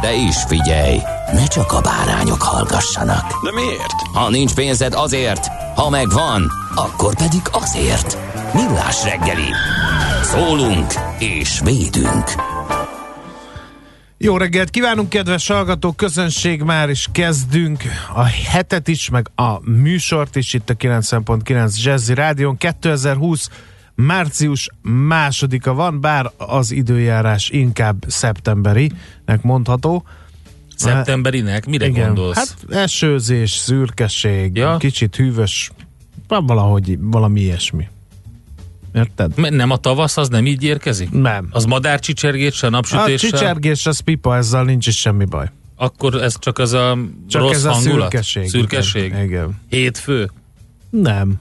De is figyelj, ne csak a bárányok hallgassanak. De miért? Ha nincs pénzed azért, ha megvan, akkor pedig azért. Millás reggeli. Szólunk és védünk. Jó reggelt kívánunk, kedves hallgatók, közönség, már is kezdünk a hetet is, meg a műsort is itt a 90.9 Jazzy Rádion. 2020 március másodika van, bár az időjárás inkább szeptemberinek mondható. Szeptemberinek? Mire Igen, gondolsz? hát esőzés, szürkeség, Ja. kicsit hűvös, valahogy valami ilyesmi. Érted? Nem a tavasz, az nem így érkezik? Nem. Az madárcsicsergéssel, A napsütéssel? csicsergés, az pipa, ezzel nincs is semmi baj. Akkor ez csak az a Csak rossz ez a hangulat? szürkeség. Szürkeség? Igen. igen. Hétfő? Nem.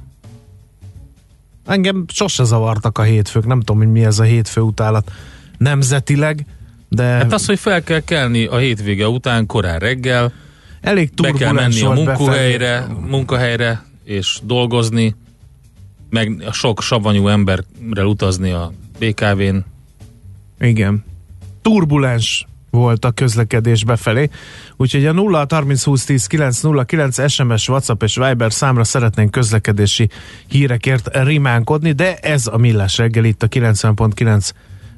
Engem sose zavartak a hétfők, nem tudom, hogy mi ez a hétfő utálat nemzetileg, de Hát az, hogy fel kell kelni a hétvége után korán reggel, elég be kell menni a munkahelyre, befelé. munkahelyre és dolgozni, meg a sok savanyú emberrel utazni a BKV-n. Igen. Turbulens volt a közlekedés befelé, úgyhogy a 0 30 20 10 9 0 9 SMS, WhatsApp és Viber számra szeretnénk közlekedési hírekért rimánkodni, de ez a Millás reggel itt a 90.9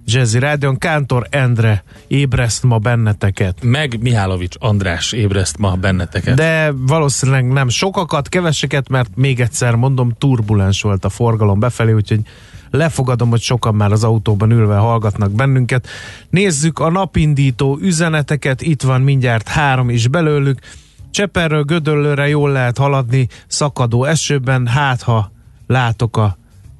Jazzy Rádion. Kántor Endre ébreszt ma benneteket. Meg Mihálovics András ébreszt ma benneteket. De valószínűleg nem sokakat, keveseket, mert még egyszer mondom, turbulens volt a forgalom befelé, úgyhogy lefogadom, hogy sokan már az autóban ülve hallgatnak bennünket. Nézzük a napindító üzeneteket, itt van mindjárt három is belőlük. Cseperről Gödöllőre jól lehet haladni szakadó esőben, hát ha látok a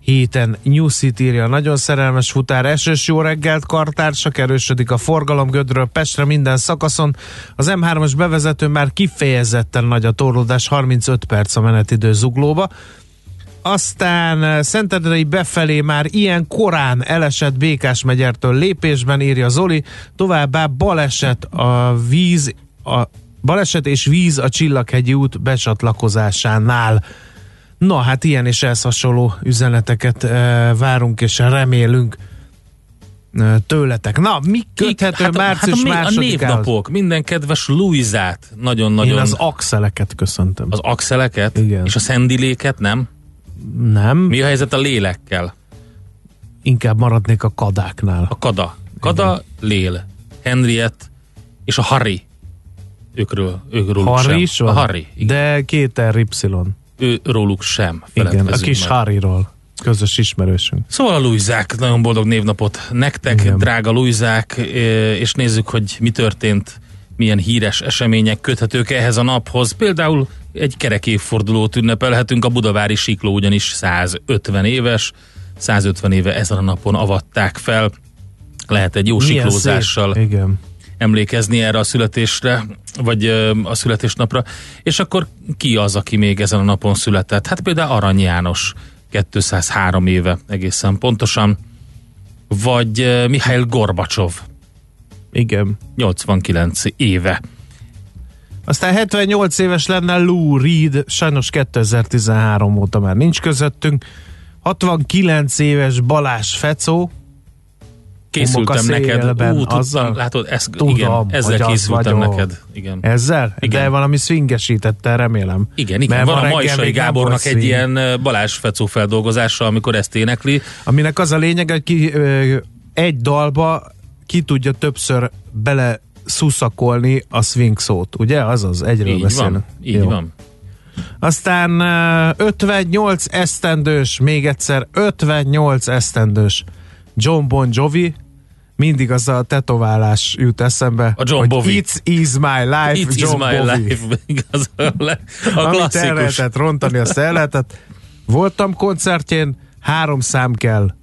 héten New City írja, nagyon szerelmes futár, esős jó reggelt, kartársak, erősödik a forgalom Gödről Pestre minden szakaszon. Az M3-as bevezető már kifejezetten nagy a torlódás, 35 perc a menetidő zuglóba. Aztán eh, Szentendrei befelé már ilyen korán elesett Békás megyertől lépésben írja Zoli, továbbá baleset a víz, a baleset és víz a Csillaghegyi út becsatlakozásánál. Na, hát ilyen és ehhez hasonló üzeneteket e, várunk és remélünk e, tőletek. Na, mi köthető hát, március hát a, a másodikához? névnapok, minden kedves Luizát Én nagyon-nagyon... az axeleket köszöntöm. az axeleket, Igen. és a szendiléket, nem? Nem, Mi a helyzet a lélekkel? inkább maradnék a kadáknál. A kada. Kada, Lél, Henriett és a Harry. Őkről, őkről Harry sem. is van? A Harry. Igen. De két R Y. Ő róluk sem Igen, a kis meg. Harryról. Közös ismerősünk. Szóval a Luizák, nagyon boldog névnapot nektek, Igen. drága Luizák, és nézzük, hogy mi történt, milyen híres események köthetők ehhez a naphoz. Például egy kerek évfordulót ünnepelhetünk, a Budavári Sikló ugyanis 150 éves, 150 éve ezen a napon avatták fel. Lehet egy jó Milyen siklózással szép. Igen. emlékezni erre a születésre, vagy a születésnapra. És akkor ki az, aki még ezen a napon született? Hát például Arany János, 203 éve egészen pontosan, vagy Mihail Gorbacsov, Igen. 89 éve. Aztán 78 éves lenne Lou Reed, sajnos 2013 óta már nincs közöttünk. 69 éves Balázs Fecó, Készültem neked, ú, tudtam, azzal? látod, ez, Tudom, igen, ezzel készültem neked. Igen. ezzel? Igen. De valami swingesítette, remélem. Igen, igen. Mert van a Majsai Gábornak egy ilyen Balázs Fecó feldolgozása, amikor ezt énekli. Aminek az a lényeg, hogy ki, ö, egy dalba ki tudja többször bele szuszakolni a swing szót, ugye? Azaz, egyről Így beszélünk. van, így Jó. van. Aztán ö, 58 esztendős, még egyszer 58 esztendős John Bon Jovi, mindig az a tetoválás jut eszembe. A John Bovi. It's is my life, It is John my Bovi. life. Igaz, a, a Amit el klasszikus. lehetett rontani, azt el lehetett. Voltam koncertjén, három szám kell.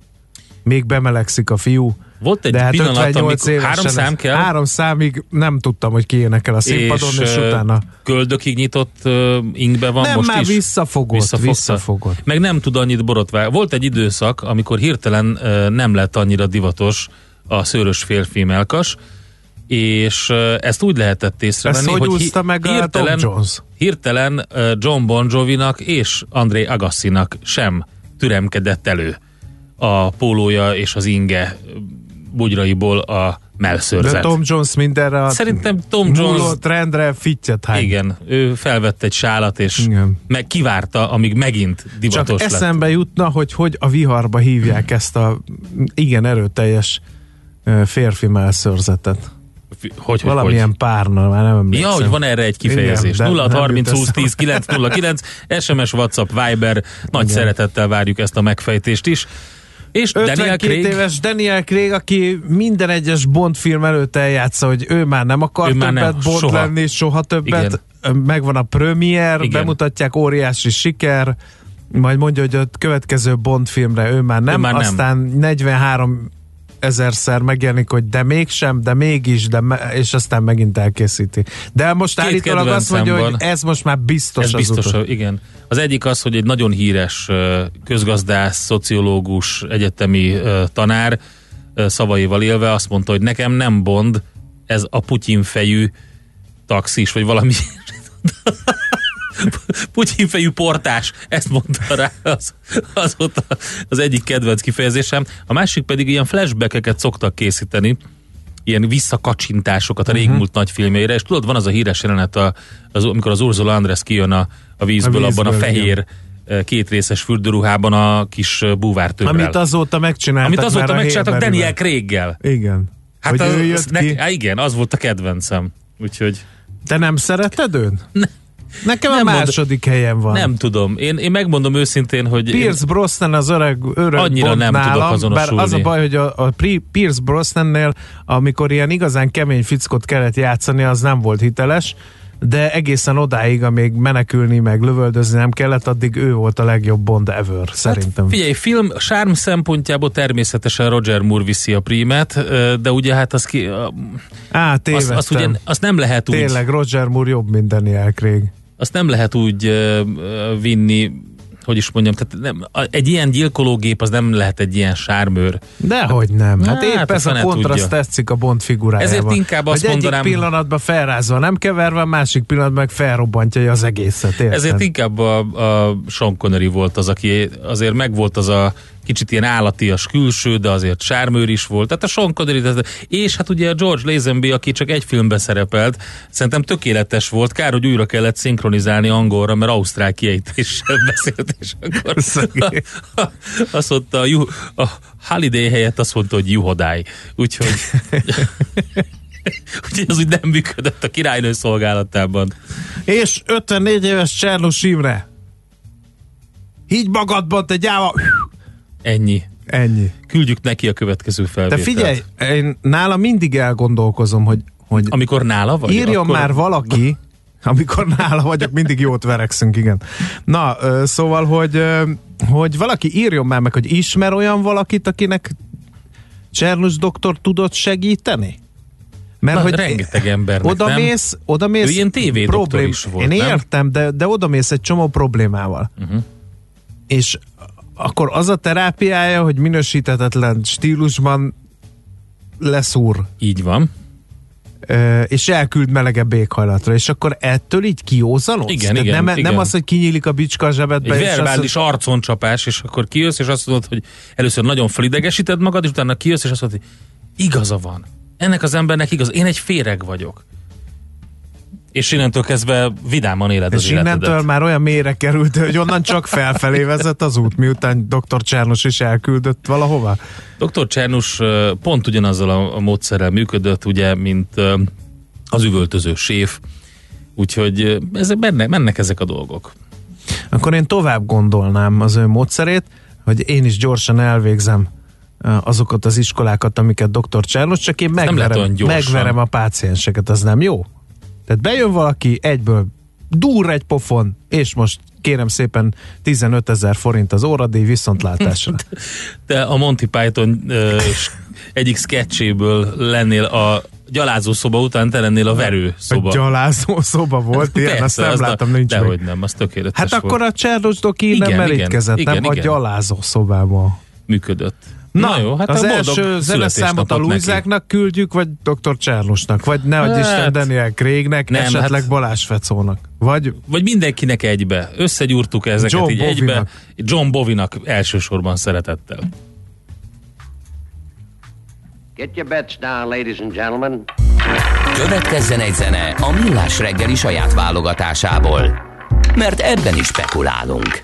Még bemelegszik a fiú. Volt egy De hát pillanat, 58 amikor három szám kell, Három számig nem tudtam, hogy ki énekel a színpadon, és, és utána... köldökig nyitott uh, ingbe van Nem, most már is. visszafogott, Visszafogta. visszafogott. Meg nem tud annyit borotválni. Volt egy időszak, amikor hirtelen uh, nem lett annyira divatos a szőrös férfi melkas, és ezt úgy lehetett észrevenni, Ezt hogy hi- úszta meg hirtelen, Tom Jones? hirtelen John Bon Jovi-nak és André Agassinak sem türemkedett elő a pólója és az inge bugyraiból a De melszörzet. Tom Jones mindenre a Szerintem Tom Jones trendre fittyet hány. igen, ő felvette egy sálat, és Igen. meg kivárta, amíg megint Csak divatos lett. eszembe jutna, hogy hogy a viharba hívják ezt a igen erőteljes férfi melszörzetet. Hogy, hogy, Valamilyen hogy. párna, már nem emlékszem. Ja, hogy van erre egy kifejezés. Igen, de 0 nem 30 jut 20 10 9 0 9 SMS, WhatsApp, Viber. Nagy Igen. szeretettel várjuk ezt a megfejtést is. És Daniel 52 Craig, éves Daniel Craig, aki minden egyes Bond film előtt eljátsza, hogy ő már nem akar Ő már többet nem, Bond soha. lenni, soha többet. Megvan a premier, Igen. bemutatják óriási siker, majd mondja, hogy a következő Bond filmre ő már nem, Ő már nem. aztán 43 ezerszer megjelenik, hogy de mégsem, de mégis, de me- és aztán megint elkészíti. De most Két állítólag azt mondja, hogy van. ez most már biztos ez az biztos, utolsó. igen. Az egyik az, hogy egy nagyon híres közgazdász, szociológus, egyetemi tanár szavaival élve azt mondta, hogy nekem nem Bond, ez a Putyin fejű taxis, vagy valami Putyin fejű portás, ezt mondta rá, az, az volt a- az egyik kedvenc kifejezésem. A másik pedig ilyen flashbackeket szoktak készíteni, ilyen visszakacsintásokat a Mhm. régmúlt nagy filmjeire, és tudod, van az a híres jelenet, a, az, amikor az Ursula Andress kijön a, a vízből, A vízből, abban a igen. fehér eh, kétrészes fürdőruhában a kis eh, búvártömbrel. Amit azóta megcsináltak. Amit azóta megcsináltak Daniel Craig-gel. Igen. Hát hogy az, ő az jött neki, ki. á, igen, az volt a kedvencem. Úgyhogy Te nem szereted őt? Ne. Nekem Nem a mond- második helyen van. nem tudom. Én, én megmondom őszintén, hogy én, Pierce Brosnan az öreg, öreg Annyira nem tudok nálam, azonosulni. Bár az a baj, hogy a, a Pierce Brosnannél, amikor ilyen igazán kemény fickot kellett játszani, az nem volt hiteles, de egészen odáig, amíg menekülni, meg lövöldözni nem kellett, addig ő volt a legjobb Bond ever, szerintem. Hát Figyelj, film sárm szempontjából természetesen Roger Moore viszi a prímet, de ugye hát az ki, Á, azt, tévedtem. azt, ugye, azt nem lehet úgy Tényleg, Roger Moore jobb, mint Daniel Craig. Azt nem lehet úgy vinni, hogy is mondjam, tehát nem, a- egy ilyen gyilkológép az nem lehet egy ilyen sármőr. Dehogy nem. Hát, Hát, épp a ez a kontraszt tudja. tetszik a Bond figurájában. Ezért inkább azt hogy mondanám- egyik pillanatban felrázva nem keverve, másik pillanatban meg felrobbantja az egészet. Érted? Ezért inkább a, a Sean Connery volt az, aki azért megvolt az a kicsit ilyen állatias külső, de azért sármőr is volt. Tehát a Sean Connery, és hát ugye a George Lazenby, aki csak egy filmben szerepelt, szerintem tökéletes volt. Kár, hogy újra kellett szinkronizálni angolra, mert ausztrál kiejtéssel beszélt, és akkor Szegény. azt mondta, a, juh, a Holiday helyett azt mondta, hogy juhodály. Úgyhogy Úgyhogy ez úgy nem működött a királynő szolgálatában. És 54 éves Csernus Imre. Higgy magadban, te gyáva! Ennyi. Ennyi. Küldjük neki a következő De felvételt. figyelj, én nála mindig elgondolkozom, hogy, hogy Amikor nála vagy? írjon akkor... már valaki, amikor nála vagyok, mindig jót verekszünk, igen. Na, szóval, hogy, hogy valaki írjon már meg, hogy ismer olyan valakit, akinek Csernus doktor tudott segíteni? Mert Na, hogy rengeteg embernek, oda nem? mész, oda mész Ő ilyen tévédoktor problém- is volt, Én nem? értem, de, de oda mész egy csomó problémával. Uh-huh. És akkor az a terápiája, hogy minősítetetlen stílusban leszúr, Így van. ö, és elküld melegebb éghajlatra, és akkor ettől így kiózanodsz? Igen, Tehát igen, nem, igen. nem az, hogy kinyílik a bicska a zsebedbe, Egy és azt, verbális arconcsapás, és akkor kijössz, és azt mondod, hogy először nagyon felidegesíted magad, és utána kijössz, és azt mondod, hogy igaza van. Ennek az embernek igaz. Én egy féreg vagyok. És innentől kezdve vidáman éled az és innentől életedet. már olyan mélyre került, hogy onnan csak felfelé vezet az út, miután dr. Csernus is elküldött valahova. Dr. Csernus pont ugyanazzal a, módszerrel működött, ugye, mint az üvöltöző séf, úgyhogy ezek, benne, mennek ezek a dolgok. Akkor én tovább gondolnám az ő módszerét, hogy én is gyorsan elvégzem azokat az iskolákat, amiket dr. Csárlos, csak én megverem, megverem a pácienseket, az nem jó? Tehát bejön valaki, egyből dur egy pofon, és most kérem szépen 15 ezer forint az óradíj viszontlátásra. Te a Monty Python ö, egyik sketchéből lennél a gyalázó szoba után, te lennél a verő szoba. Egy gyalázó szoba volt ilyen, azt nem az láttam, a, nincs meg. Dehogy nem, az tökéletes Hát volt. akkor a Csárlos doki Igen, nem merítkezett, igen, nem a igen. gyalázó szobában. működött. Na, jó, hát az a első zeneszámot a. Luizáknak küldjük, vagy dr. Csárlosnak, vagy nehogy Hát, Isten Daniel Craignek, nem, esetleg hát- Balázs Fecónak. Vagy Vagy mindenkinek egybe. Összegyúrtuk ezeket John így egybe. John Bovinak elsősorban szeretettel. Get your bets down, ladies and gentlemen. Következzen egy zene a Millás reggeli saját válogatásából. Mert ebben is spekulálunk.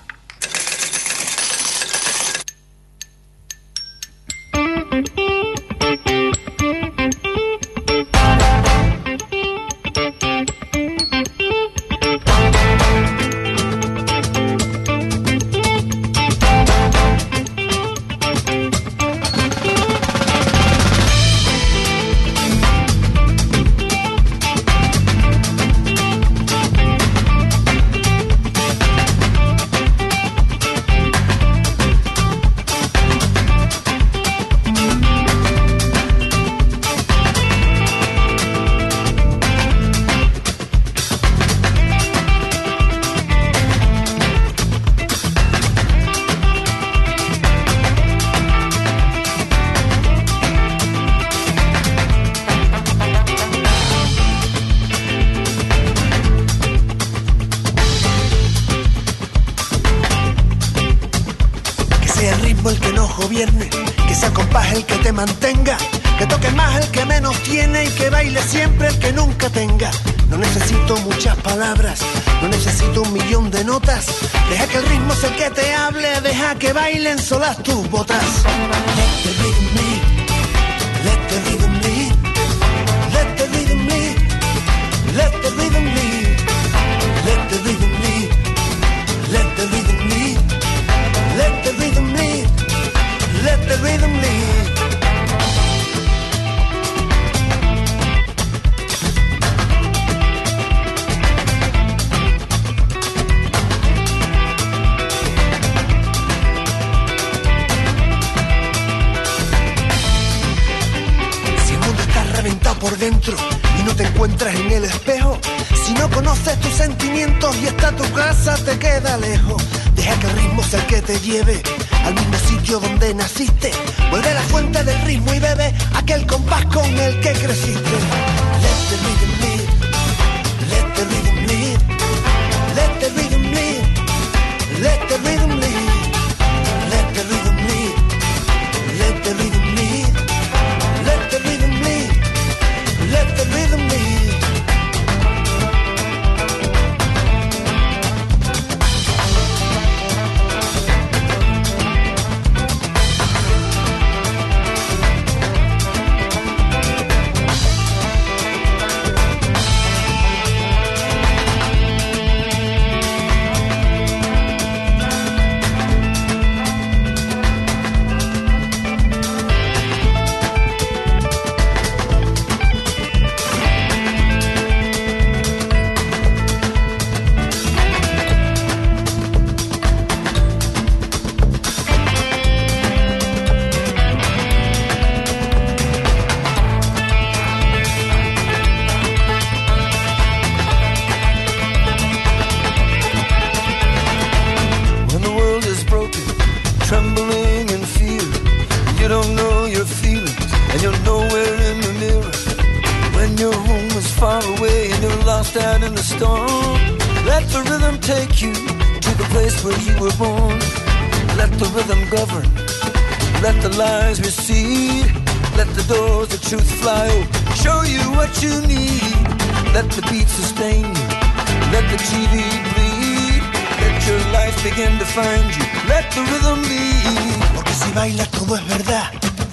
Find you, let the rhythm lead. Porque si bailas todo es verdad.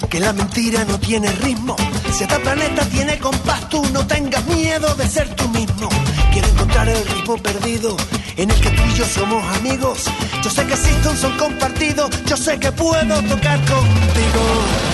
Que la mentira no tiene ritmo. Si este planeta tiene compás, tú no tengas miedo de ser tú mismo. Quiero encontrar el ritmo perdido en el que tú y yo somos amigos. Yo sé que existe un son compartido, yo sé que puedo tocar contigo.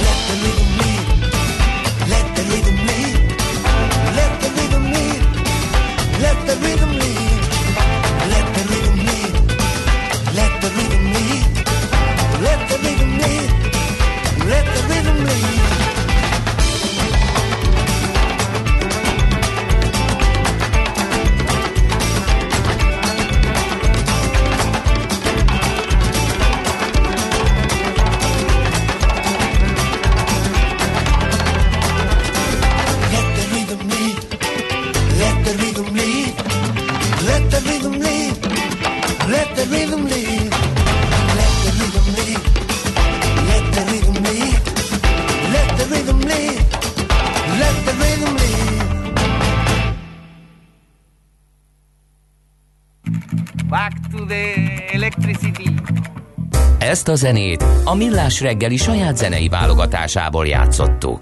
Ezt a zenét a Millás reggeli saját zenei válogatásából játszottuk.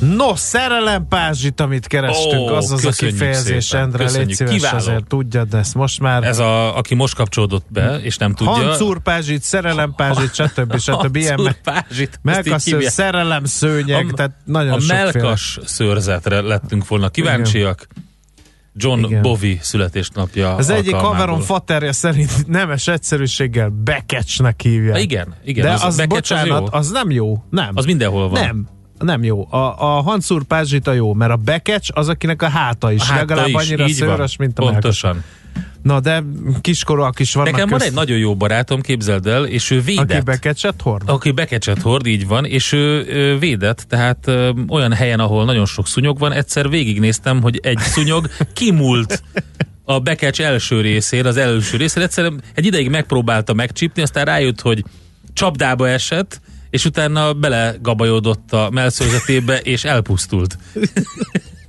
No, szerelem pázsit, amit kerestünk, Ó, az az a köszönjük kifejezés, szépen, Endre, légy köszönjük, szíves, kiváló. azért tudjad ezt most már. Ez a, aki most kapcsolódott be, és nem tudja. Hancúr pázsit, szerelem pázsit, stb. stb. Ilyen Hancúr meg, pázsit, ezt így melkassző, hívják. szerelem szőnyeg, A- tehát nagyon a sokféle. melkas szőrzetre lettünk volna kíváncsiak. John Igen. Bovi születésnapja Az egyik haverom faterja szerint nemes egyszerűséggel bekecsnek hívják. Ha igen, igen, De az- az, bekecs az bocsánat, jó? az nem jó. Nem. Az mindenhol van. Nem. Nem jó. A, a Hansur pázsita jó, mert a bekecs az, akinek a háta is. A háta legalább is, annyira szőrös, mint a. Pontosan. Na de kiskorúak is vannak Nekem van közt, egy nagyon jó barátom, képzeld el, és ő aki védett. bekecset hord. Aki bekecset hord, így van, és ő, ő védett, tehát ö, olyan helyen, ahol nagyon sok szúnyog van, egyszer végignéztem, hogy egy szúnyog kimúlt a bekecs első részén, az első részén, egyszer egy ideig megpróbálta megcsípni, aztán rájött, hogy csapdába esett, és utána belegabajodott a melszőzetébe, és elpusztult.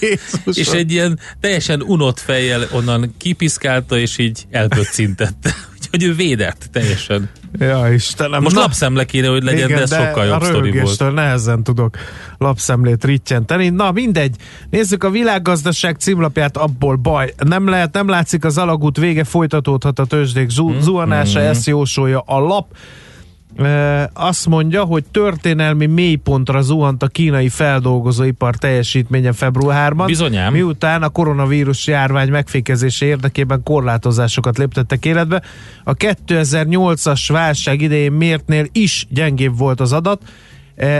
Jézusom. És egy ilyen teljesen unott fejjel onnan kipiszkálta, és így elpöccintette. Úgyhogy ő védett teljesen. Ja, Istenem. Most Na, lapszemle kéne, hogy legyen, igen, de ez sokkal jobb sztori volt. nehezen tudok lapszemlét rittyenteni. Na mindegy, nézzük a világgazdaság címlapját, abból baj. Nem lehet, nem látszik az alagút vége, folytatódhat a tőzsdék zu- Mhm. zuhanása, ezt jósolja a lap. Azt mondja, hogy történelmi mélypontra zuhant a kínai feldolgozóipar teljesítménye februárban. Bizonyám. Miután a koronavírus járvány megfékezése érdekében korlátozásokat léptettek életbe. A 2008-as válság idején mértnél is gyengébb volt az adat.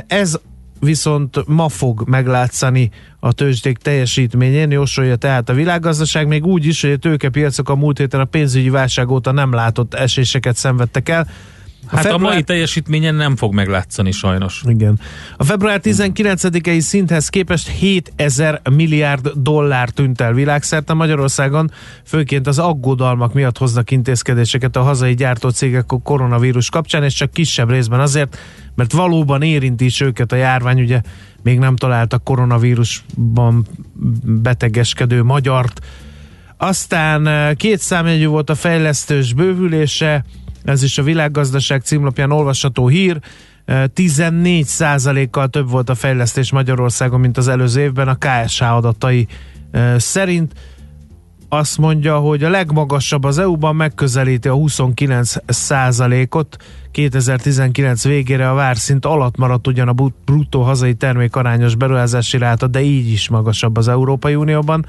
Ez viszont ma fog meglátszani a tőzsdék teljesítményén, jósolja tehát a világgazdaság, még úgy is, hogy a tőkepiacok a múlt héten a pénzügyi válság óta nem látott eséseket szenvedtek el. Hát a február- mai teljesítményen nem fog meglátszani sajnos. igen. A február 19-i szinthez képest 7000 milliárd dollár tűnt el világszerte Magyarországon, főként az aggodalmak miatt hoznak intézkedéseket a hazai gyártócégek a koronavírus kapcsán, és csak kisebb részben azért, mert valóban érinti is őket a járvány, ugye még nem találtak koronavírusban betegeskedő magyart. Aztán eh, két számjegyű volt a fejlesztős bővülése, ez is a világgazdaság címlapján olvasható hír. Eh, 14%-kal több volt a fejlesztés Magyarországon, mint az előző évben a KSH adatai szerint. Azt mondja, hogy a legmagasabb az EU-ban megközelíti a 29 ot 2019 végére a várszint alatt maradt ugyan a brut- bruttó hazai termék arányos beruházási ráta, de így is magasabb az Európai Unióban.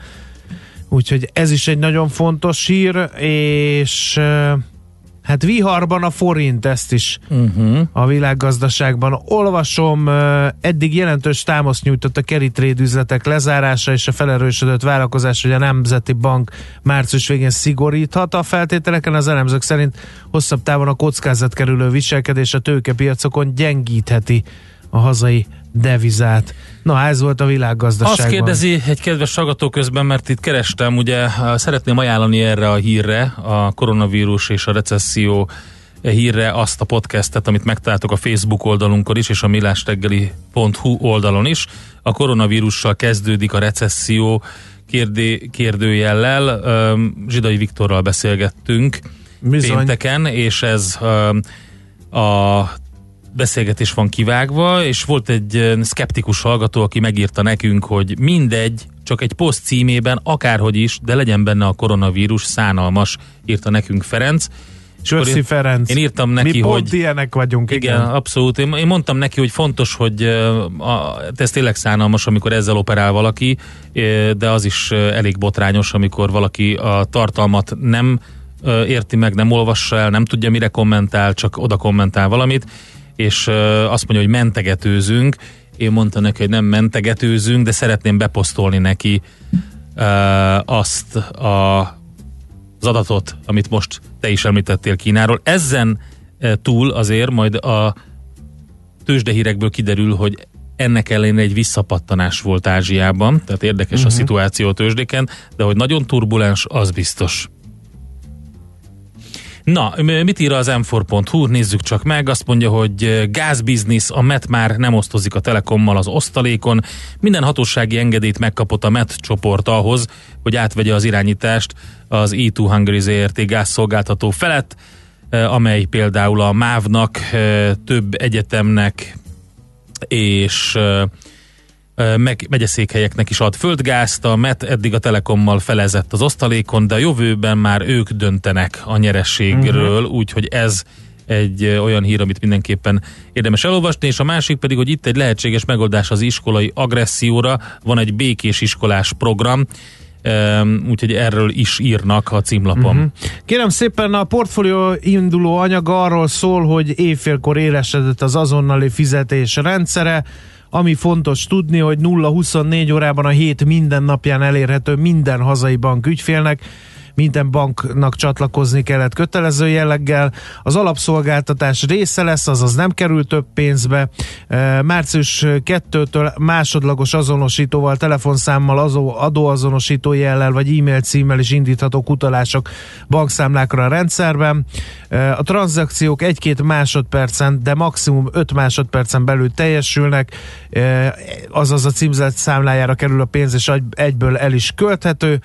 Úgyhogy ez is egy nagyon fontos hír, és hát viharban a forint, ezt is Uh-huh. a világgazdaságban. Olvasom, eddig jelentős támaszt nyújtott a trade üzletek lezárása és a felerősödött vállalkozás, hogy a Nemzeti Bank március végén szigoríthat a feltételeken. Az elemzők szerint hosszabb távon a kockázatkerülő viselkedés a tőkepiacokon gyengítheti a hazai devizát. Na, ez volt a világgazdaságban. Azt kérdezi egy kedves hallgató közben, mert itt kerestem, ugye szeretném ajánlani erre a hírre, a koronavírus és a recesszió hírre azt a podcastet, amit megtaláltok a Facebook oldalunkon is, és a millásreggeli.hu oldalon is. A koronavírussal kezdődik a recesszió kérdé, kérdőjellel. Zsidai Viktorral beszélgettünk Bizony. pénteken, és ez a beszélgetés van kivágva, és volt egy ö, szkeptikus hallgató, aki megírta nekünk, hogy mindegy, csak egy poszt címében, akárhogy is, de legyen benne a koronavírus, szánalmas, írta nekünk Ferenc. És akkor Köszi én- Ferenc. Én írtam neki, Mi hogy... ilyenek vagyunk, Igen, igen. abszolút. Én, én mondtam neki, hogy fontos, hogy a, ez tényleg szánalmas, amikor ezzel operál valaki, de az is elég botrányos, amikor valaki a tartalmat nem érti meg, nem olvassa el, nem tudja, mire kommentál, csak oda kommentál valamit, és azt mondja, hogy mentegetőzünk. Én mondtam neki, hogy nem mentegetőzünk, de szeretném beposztolni neki azt a, az adatot, amit most te is említettél Kínáról. Ezen túl azért majd a tőzsdehírekből kiderül, hogy ennek ellenére egy visszapattanás volt Ázsiában, tehát érdekes uh-huh. a szituáció a tőzsdéken, de hogy nagyon turbulens, az biztos. Na, m- mit ír az m4.hu? Nézzük csak meg. Azt mondja, hogy eh, gázbiznisz, a MET már nem osztozik a Telekommal az osztalékon. Minden hatósági engedélyt megkapott a MET csoport ahhoz, hogy átvegye az irányítást az E2 Hungary ZRT gázszolgáltató felett, eh, amely például a MÁV-nak, eh, több egyetemnek és meg, megyeszékhelyeknek is ad földgázt, a MET eddig a Telekommal felezett az osztalékon, de a jövőben már ők döntenek a nyerességről, uh-huh. úgyhogy ez egy olyan hír, amit mindenképpen érdemes elolvasni, és a másik pedig, hogy itt egy lehetséges megoldás az iskolai agresszióra, van egy békés iskolás program, úgyhogy erről is írnak a címlapon. Uh-huh. Kérem szépen, a portfólió induló anyaga arról szól, hogy éjfélkor élesedett az azonnali fizetés rendszere, ami fontos tudni, hogy 0-24 órában a hét minden napján elérhető minden hazai bank ügyfélnek, minden banknak csatlakozni kellett kötelező jelleggel. Az alapszolgáltatás része lesz, azaz nem kerül több pénzbe. Március 2-től másodlagos azonosítóval, telefonszámmal, adóazonosító jellel vagy e-mail címmel is indíthatók utalások bankszámlákra a rendszerben. A tranzakciók 1-2 másodpercen, de maximum 5 másodpercen belül teljesülnek, azaz a címzet számlájára kerül a pénz, és egy- egyből el is költhető.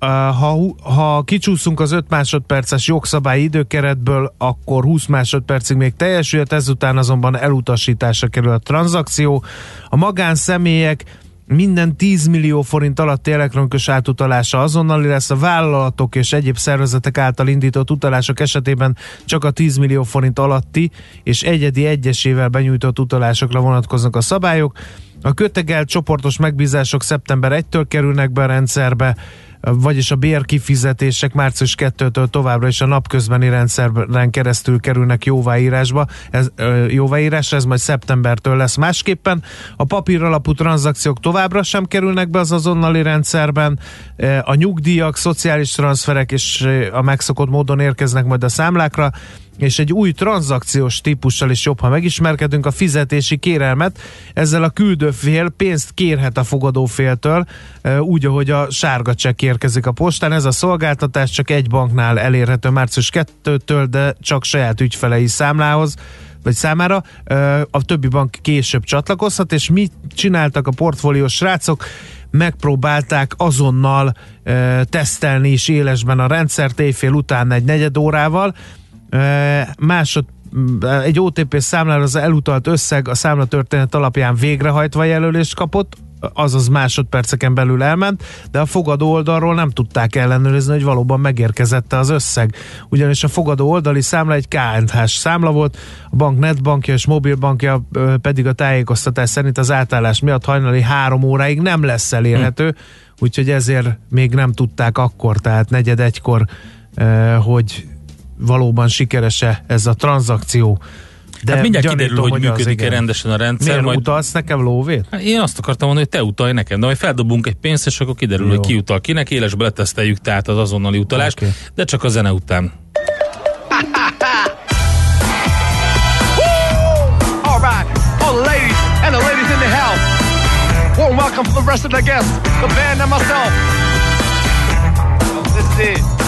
Ha, ha kicsúszunk az 5 másodperces jogszabályi időkeretből, akkor 20 másodpercig még teljesülhet, ezután azonban elutasításra kerül a tranzakció. A magánszemélyek minden 10 millió forint alatti elektronikus átutalása azonnali lesz, a vállalatok és egyéb szervezetek által indított utalások esetében csak a 10 millió forint alatti és egyedi egyesével benyújtott utalásokra vonatkoznak a szabályok. A kötegelt csoportos megbízások szeptember 1-től kerülnek be a rendszerbe, vagyis a bérkifizetések március 2-től továbbra is a napközbeni rendszeren keresztül kerülnek jóváírásba. Ez, jóváírásra, ez majd szeptembertől lesz másképpen. A papír alapú tranzakciók továbbra sem kerülnek be az azonnali rendszerben. A nyugdíjak, szociális transferek és a megszokott módon érkeznek majd a számlákra és egy új tranzakciós típussal is jobb, ha megismerkedünk, a fizetési kérelmet. Ezzel a küldőfél pénzt kérhet a fogadóféltől, úgy, ahogy a sárga csekk érkezik a postán. Ez a szolgáltatás csak egy banknál elérhető március 2-től, de csak saját ügyfelei számlához vagy számára, a többi bank később csatlakozhat, és mit csináltak a portfóliós srácok? megpróbálták azonnal tesztelni is élesben a rendszert éjfél után egy negyed órával, másod egy OTP számlára az elutalt összeg a számlatörténet alapján végrehajtva jelölést kapott, azaz másodperceken belül elment, de a fogadó oldalról nem tudták ellenőrizni, hogy valóban megérkezette az összeg. Ugyanis a fogadó oldali számla egy KNH-s számla volt, a bank netbankja és mobilbankja pedig a tájékoztatás szerint az átállás miatt hajnali három óráig nem lesz elérhető, úgyhogy ezért még nem tudták akkor, tehát negyed egykor, hogy valóban sikeres-e ez a tranzakció. De hát mindjárt gyanítom, kiderül, hogy az, működik-e rendesen a rendszer. Miért majd utalsz nekem lóvét? Hát Én azt akartam mondani, hogy te utalj nekem, de majd feldobunk egy pénzt, és akkor kiderül, Jó. hogy ki utal kinek, élesbe leteszteljük tehát az azonnali utalást, Oké. de csak a zene után. Warm welcome for the rest of the guests, the band and myself. This is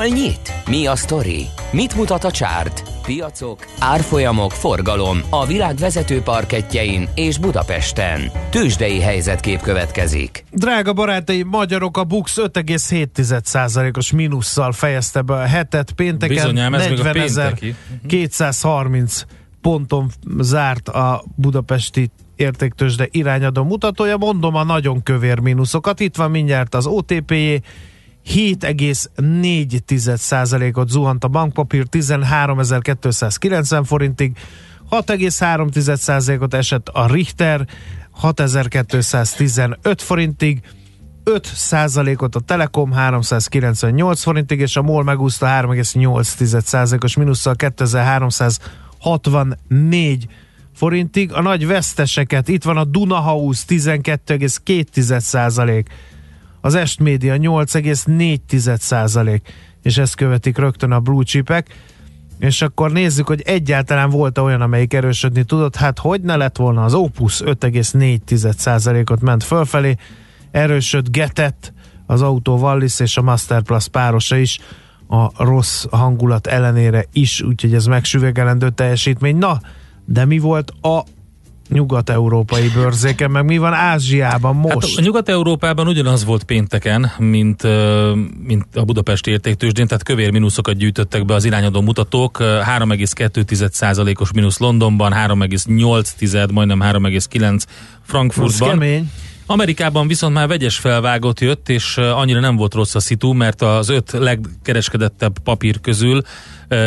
Hol nyit? Mi a sztori? Mit mutat a csárt? Piacok, árfolyamok, forgalom a világ vezető parketjein és Budapesten. Tősdei helyzetkép következik. Drága barátaim, magyarok a Bux 5,7%-os mínusszal fejezte be a hetet. Pénteken Bizonyám, ez még a 40 pénteki. 230 ponton zárt a budapesti értéktősde irányadó mutatója. Mondom a nagyon kövér mínuszokat. Itt van mindjárt az OTP 7,4%-ot zuhant a bankpapír 13.290 forintig, 6,3%-ot esett a Richter 6215 forintig, 5%-ot a Telekom 398 forintig, és a MOL megúszta 3,8%-os mínusszal 2364 forintig. A nagy veszteseket, itt van a Dunahouse 12,2%, az Est Media 8,4%, és ezt követik rögtön a blue chipek. És akkor nézzük, hogy egyáltalán volt olyan, amelyik erősödni tudott. Hát hogy ne lett volna az Opus 5,4%-ot ment fölfelé, erősöd Getett, az Auto Wallis és a Masterplus párosa is a rossz hangulat ellenére is, úgyhogy ez megsüvegelendő teljesítmény. Na, de mi volt a nyugat-európai bőrzéken, meg mi van Ázsiában most? Hát a Nyugat-Európában ugyanaz volt pénteken, mint, mint a Budapesti értéktősdén, tehát kövér mínuszokat gyűjtöttek be az irányadó mutatók. 3,2%-os mínusz Londonban, 3,8, majdnem 3,9 Ez Frankfurtban. Amerikában viszont már vegyes felvágott jött, és annyira nem volt rossz a szitu, mert az öt legkereskedettebb papír közül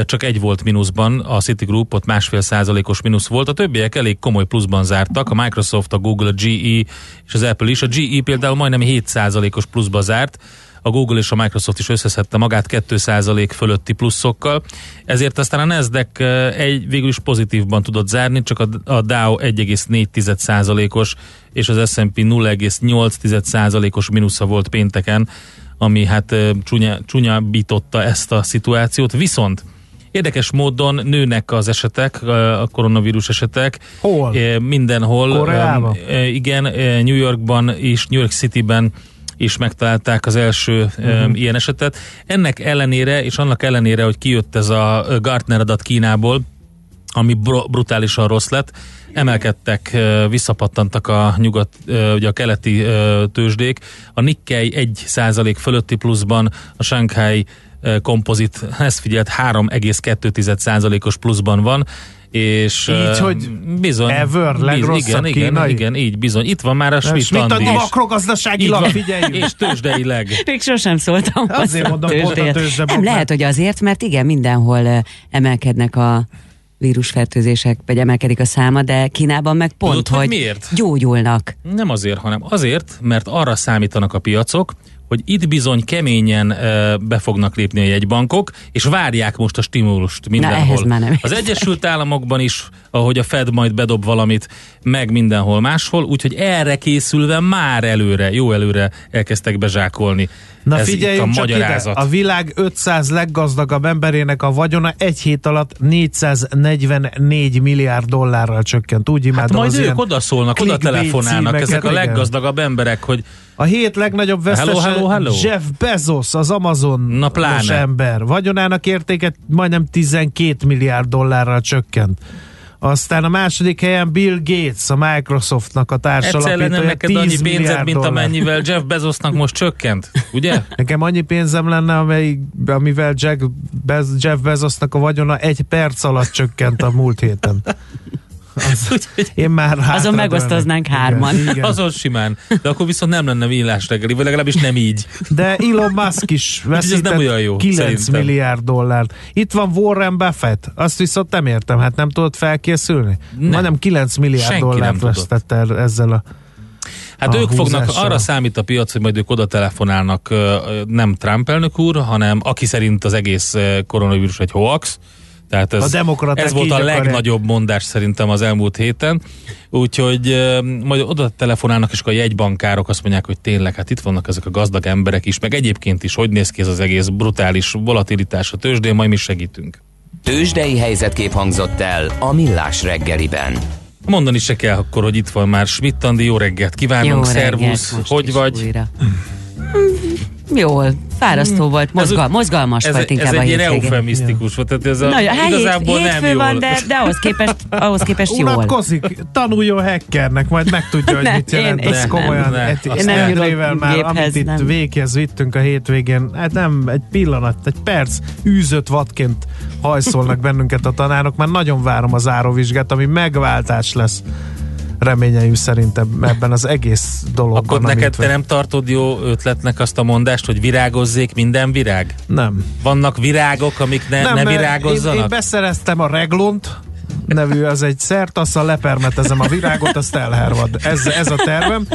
csak egy volt mínuszban, a Citigroup ott másfél százalékos mínusz volt, a többiek elég komoly pluszban zártak, a Microsoft, a Google, a GE és az Apple is. A GE például majdnem 7 százalékos pluszba zárt, a Google és a Microsoft is összeszedte magát 2% fölötti pluszokkal, ezért aztán a Nasdaq egy, végül is pozitívban tudott zárni, csak a, a Dow 1,4%-os és az S&P 0,8%-os mínusza volt pénteken, ami hát csúnya, csúnyabította ezt a szituációt, viszont Érdekes módon nőnek az esetek, a koronavírus esetek. Hol? Mindenhol. Koreában? Igen, New Yorkban és New York Cityben is megtalálták az első uh-huh. um, ilyen esetet. Ennek ellenére, és annak ellenére, hogy kijött ez a Gartner adat Kínából, ami br- brutálisan rossz lett, emelkedtek, visszapattantak a nyugat, ugye a keleti tőzsdék. A Nikkei 1% fölötti pluszban, a Shanghai kompozit, ezt figyelt, 3,2 os pluszban van, és Így, hogy bizony, ever legrosszabb igen, igen, kínai? igen, így bizony. Itt van már a Schmidt Schmidt a Andi is. makrogazdaságilag figyeljünk. És tőzsdeileg. Még sosem szóltam. Azért mondom, tőzsdéért. tőzsde Nem, lehet, hogy azért, mert igen, mindenhol emelkednek a vírusfertőzések, vagy emelkedik a száma, de Kínában meg pont, Tudod, hogy hogy miért? gyógyulnak. Nem azért, hanem azért, mert arra számítanak a piacok, hogy itt bizony keményen uh, be fognak lépni a jegybankok, és várják most a stimulust mindenhol. ehhez már nem az. Egyesült Államokban is, ahogy a Fed majd bedob valamit, meg mindenhol máshol, úgyhogy erre készülve már előre, jó előre elkezdtek bezsákolni. Na Ez figyeljünk itt a csak ide, magyarázat. a világ 500 leggazdagabb emberének a vagyona egy hét alatt 444 milliárd dollárral csökkent. Úgy Hát imádom majd az ők oda szólnak, oda telefonálnak, ezek a igen. leggazdagabb emberek, hogy A hét legnagyobb Hello, vesztese hello, hello. Jeff Bezos, az Amazon Na pláne. ember. Vagyonának értéke majdnem 12 milliárd dollárral csökkent. Aztán a második helyen Bill Gates, a Microsoftnak a egyszer társalapítója neked 10 annyi pénzed, mint dollár. amennyivel Jeff Bezosnak most csökkent, ugye? Nekem annyi pénzem lenne, amely, amivel Jack Bez, Jeff Bezosnak a vagyona egy perc alatt csökkent a múlt héten. Az, én már Azon megosztoznánk hárman. Igen, igen. Azon simán. De akkor viszont nem lenne villás reggeli, vagy legalábbis nem így. De Elon Musk is ez veszített nem olyan jó, 9 szerintem. milliárd dollárt. Itt van Warren Buffett, azt viszont nem értem, hát nem tudod felkészülni? Nem. Majdnem 9 milliárd Senki dollárt tudott. vesztett el ezzel a Hát A ők fognak, húzással. arra számít a piac, hogy majd ők oda telefonálnak nem Trump elnök úr, hanem aki szerint az egész koronavírus egy hoax. Tehát ez, A demokraták ez volt a akarják. legnagyobb mondás szerintem az elmúlt héten. Úgyhogy ö, majd oda telefonálnak, és akkor a jegybankárok azt mondják, hogy tényleg, hát itt vannak ezek a gazdag emberek is, meg egyébként is, hogy néz ki ez az egész brutális volatilitás a tőzsdén, majd mi segítünk. Tőzsdei helyzetkép hangzott el a Millás reggeliben. Mondani se kell akkor, hogy itt van már Schmidt Andi, jó reggelt Jó kívánunk, reggelt szervusz, hogy vagy? Újra. Jól, fárasztó volt, mozgal, mozgalmas ez, volt ez inkább egy a ilyen eufemisztikus volt, tehát ez a, Na, hát igazából hét, nem jól. van, de, de ahhoz képest, ahhoz képest jól. Unatkozik, tanuljon hackernek, majd megtudja, hogy mit jelent. én- Ez komolyan. nem, egy- nem. nem nyúlok már, géphez, amit itt nem. véghez vittünk a hétvégén, hát nem egy pillanat, egy perc, űzött vadként hajszolnak bennünket a tanárok, már nagyon várom a záróvizsgát, ami megváltás lesz reményeim szerint eb- ebben az egész dologban. Akkor neked te nem tartod jó ötletnek azt a mondást, hogy virágozzék minden virág? Nem. Vannak virágok, amik ne, ne mert virágozzanak? Én, én beszereztem a reglont, nevű, az egy szertasszal lepermetezem a virágot, azt elhervad. Ez, ez a tervem.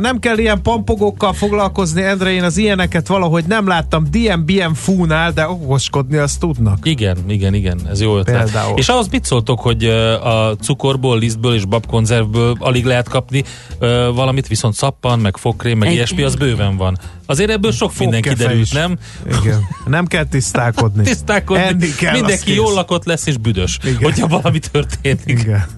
Nem kell ilyen pampogókkal foglalkozni, Endre, én az ilyeneket valahogy nem láttam DMBM fúnál, de okoskodni azt tudnak. Igen, igen, igen, ez jó ötlet. Például. És ahhoz mit szóltok, hogy a cukorból, lisztből és babkonzervből alig lehet kapni valamit, viszont szappan, meg fogkrém, meg Egy- ilyesmi, az bőven van. Azért ebből sok minden Fogkefe kiderült, is. nem? Igen. Nem kell tisztálkodni. Tisztálkodni, Enni kell, mindenki jól lakott lesz és büdös, Igen. hogyha valami történik. Igen.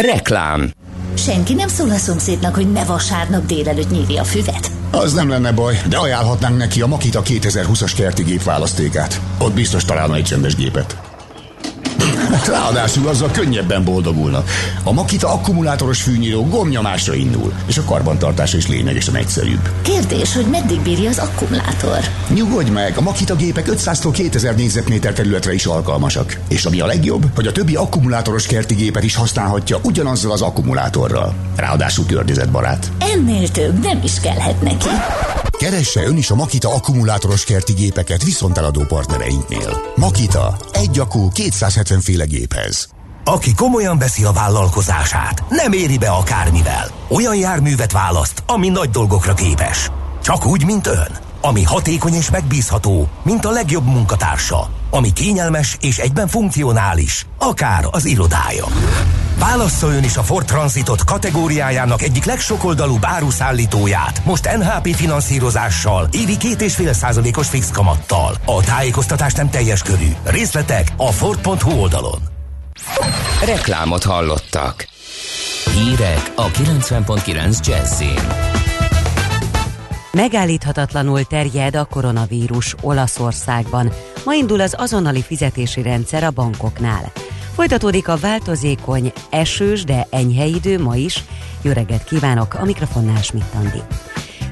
Reklám Senki nem szól a szomszédnak, hogy ne vasárnap délelőtt nyírja a füvet. Az nem lenne baj, de ajánlhatnánk neki a Makita 2020-as kerti gép választékát. Ott biztos találna egy csendes gépet. Ráadásul azzal könnyebben boldogulna. A Makita akkumulátoros fűnyíró gomnyomásra indul, és a karbantartása is lényegesen egyszerűbb. Kérdés, hogy meddig bírja az akkumulátor? Nyugodj meg, a Makita gépek 500-tól 2000 négyzetméter területre is alkalmasak. És ami a legjobb, hogy a többi akkumulátoros kerti gépet is használhatja ugyanazzal az akkumulátorral. Ráadásul környezetbarát. Ennél több nem is kellhet neki. Keresse ön is a Makita akkumulátoros kerti gépeket viszonteladó partnereinknél. Makita, egy akku 270 féle géphez. Aki komolyan veszi a vállalkozását, nem éri be akármivel. Olyan járművet választ, ami nagy dolgokra képes. Csak úgy, mint ön. Ami hatékony és megbízható, mint a legjobb munkatársa. Ami kényelmes és egyben funkcionális, akár az irodája. Válassza is a Ford Transitot kategóriájának egyik legsokoldalúbb áruszállítóját, most NHP finanszírozással, évi 2,5 százalékos fix kamattal. A tájékoztatás nem teljes körű. Részletek a Ford.hu oldalon. Reklámot hallottak. Hírek a 90.9 Jazzin. Megállíthatatlanul terjed a koronavírus Olaszországban. Ma indul az azonnali fizetési rendszer a bankoknál. Folytatódik a változékony, esős, de enyhe idő ma is. Jó reggelt kívánok, a mikrofonnál Schmidt Andi.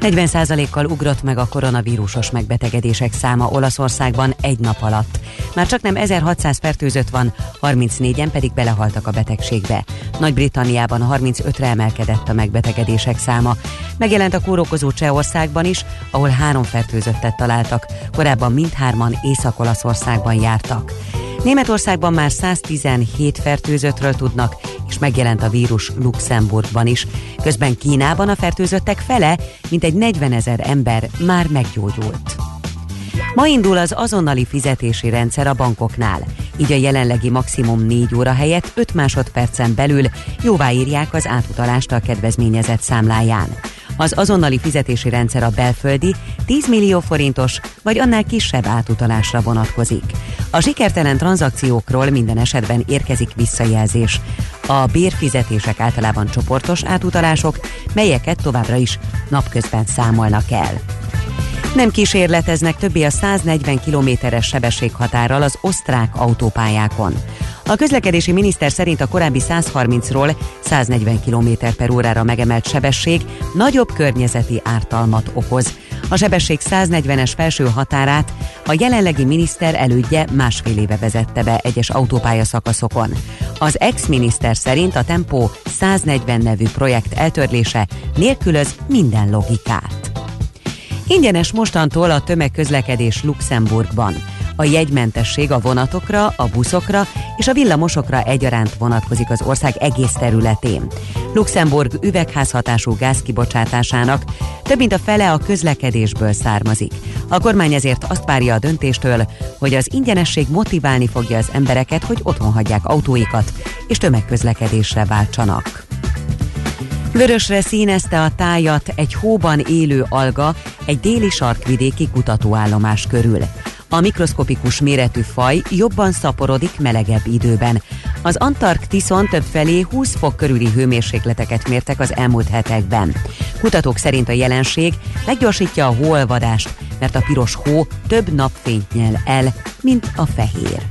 40%-kal ugrott meg a koronavírusos megbetegedések száma Olaszországban egy nap alatt. Már csak nem 1600 fertőzött van, 34-en pedig belehaltak a betegségbe. Nagy-Britanniában 35-re emelkedett a megbetegedések száma. Megjelent a kórokozó Csehországban is, ahol három fertőzöttet találtak, korábban mindhárman Észak-Olaszországban jártak. Németországban már 117 fertőzöttről tudnak, és megjelent a vírus Luxemburgban is. Közben Kínában a fertőzöttek fele, mint egy 40 ezer ember már meggyógyult. Ma indul az azonnali fizetési rendszer a bankoknál. Így a jelenlegi maximum 4 óra helyett 5 másodpercen belül jóváírják az átutalást a kedvezményezett számláján. Az azonnali fizetési rendszer a belföldi 10 millió forintos vagy annál kisebb átutalásra vonatkozik. A sikertelen tranzakciókról minden esetben érkezik visszajelzés. A bérfizetések általában csoportos átutalások, melyeket továbbra is napközben számolnak el. Nem kísérleteznek többé a 140 kilométeres sebességhatárral az osztrák autópályákon. A közlekedési miniszter szerint a korábbi 130-ról 140 km per órára megemelt sebesség nagyobb környezeti ártalmat okoz. A sebesség 140-es felső határát a jelenlegi miniszter elődje másfél éve vezette be egyes autópálya szakaszokon. Az ex-miniszter szerint a Tempó 140 nevű projekt eltörlése nélkülöz minden logikát. Ingyenes mostantól a tömegközlekedés Luxemburgban. A jegymentesség a vonatokra, a buszokra és a villamosokra egyaránt vonatkozik az ország egész területén. Luxemburg üvegházhatású gázkibocsátásának több mint a fele a közlekedésből származik. A kormány ezért azt várja a döntéstől, hogy az ingyenesség motiválni fogja az embereket, hogy otthon hagyják autóikat és tömegközlekedésre váltsanak. Vörösre színezte a tájat egy hóban élő alga egy déli sarkvidéki kutatóállomás körül. A mikroszkopikus méretű faj jobban szaporodik melegebb időben. Az Antarktiszon többfelé 20 fok körüli hőmérsékleteket mértek az elmúlt hetekben. Kutatók szerint a jelenség meggyorsítja a hóolvadást, mert a piros hó több napfényt nyel el, mint a fehér.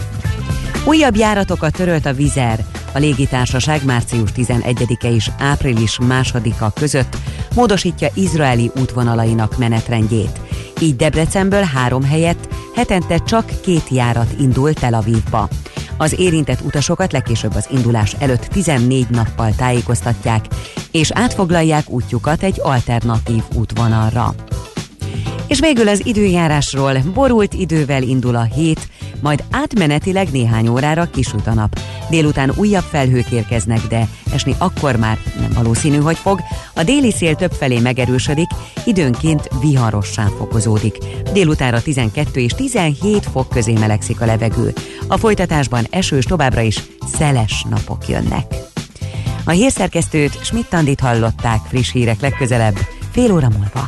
Újabb járatokat törölt a Vizer. A légitársaság március 11-e és április 2-a között módosítja izraeli útvonalainak menetrendjét. Így Debrecenből három helyett hetente csak két járat indul Tel Avivba. Az érintett utasokat legkésőbb az indulás előtt 14 nappal tájékoztatják, és átfoglalják útjukat egy alternatív útvonalra. És végül az időjárásról borult idővel indul a hét, majd átmenetileg néhány órára kisüt a nap. Délután újabb felhők érkeznek, de esni akkor már nem valószínű, hogy fog. A déli szél többfelé megerősödik, időnként viharossá fokozódik. Délutára 12 és 17 fok közé melegszik a levegő. A folytatásban esős továbbra is szeles napok jönnek. A hírszerkesztőt Schmidt-Tandit hallották friss hírek legközelebb, fél óra múlva.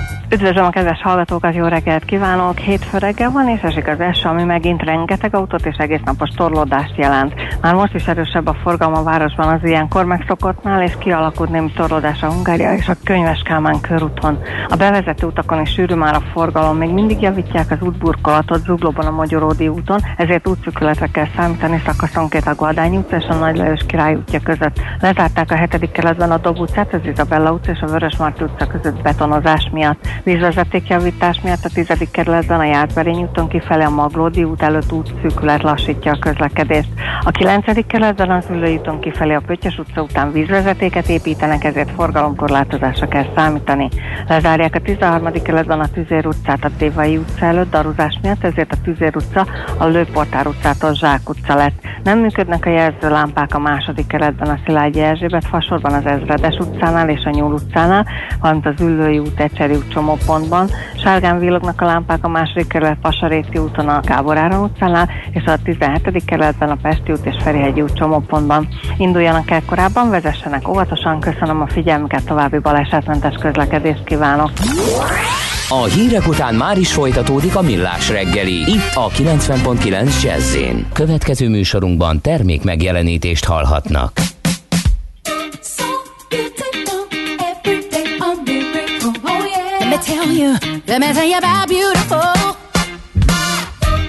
Üdvözlöm a kedves hallgatókat, jó reggelt kívánok! Hétfő reggel van és esik az eső, ami megint rengeteg autót és egész napos torlódást jelent. Már most is erősebb a forgalma a városban az ilyenkor megszokottnál, és kialakult némi torlódás a Hungária és a Könyves Kálmán körúton. A bevezető utakon is sűrű már a forgalom, még mindig javítják az útburkolatot Zuglóban a Magyaródi úton, ezért útszükületre kell számítani szakaszonként a Guadány utca és a Nagy Lajos Király útja között. Lezárták a hetedik keletben a Dob utcát, az Izabella utca és a Vörös Marti utca között betonozás miatt. Vízvezetékjavítás miatt a tizedik kerületben a Jászberény úton kifelé a Maglódi út előtt útszűkület lassítja a közlekedést. A kilencedik kerületben az Ülői úton kifelé a Pöttyös utca után vízvezetéket építenek, ezért forgalomkorlátozásra kell számítani. Lezárják a 13. kerületben a Tüzér utcát a Dévai utca előtt daruzás miatt, ezért a Tüzér utca a Lőportár utcától Zsák utca lett. Nem működnek a jelzőlámpák a második keretben a Szilágyi Erzsébet fasorban az Ezredes utcánál és a Nyúl utcánál, valamint az Üllői út, Ecseri út csomópontban. Sárgán villognak a lámpák a második kerület Pasaréti úton a Gábor Áron utcánál, és a 17. kerületben a Pesti út és Ferihegyi út csomópontban. Induljanak el korábban, vezessenek óvatosan, köszönöm a figyelmüket, további balesetmentes közlekedést kívánok. A hírek után már is folytatódik a millás reggeli. Itt a 90.9 jazz Következő műsorunkban termék megjelenítést hallhatnak. Tell you, let me tell you about beautiful.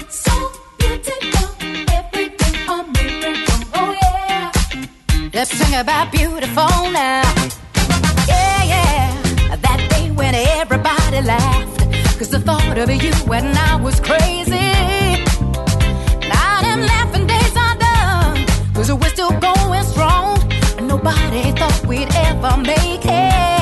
So beautiful, everything a miracle, oh, oh yeah. Let's sing about beautiful now. Yeah, yeah, that day when everybody laughed. Cause the thought of you and I was crazy. Now them laughing days are done. Cause we're still going strong. And nobody thought we'd ever make it.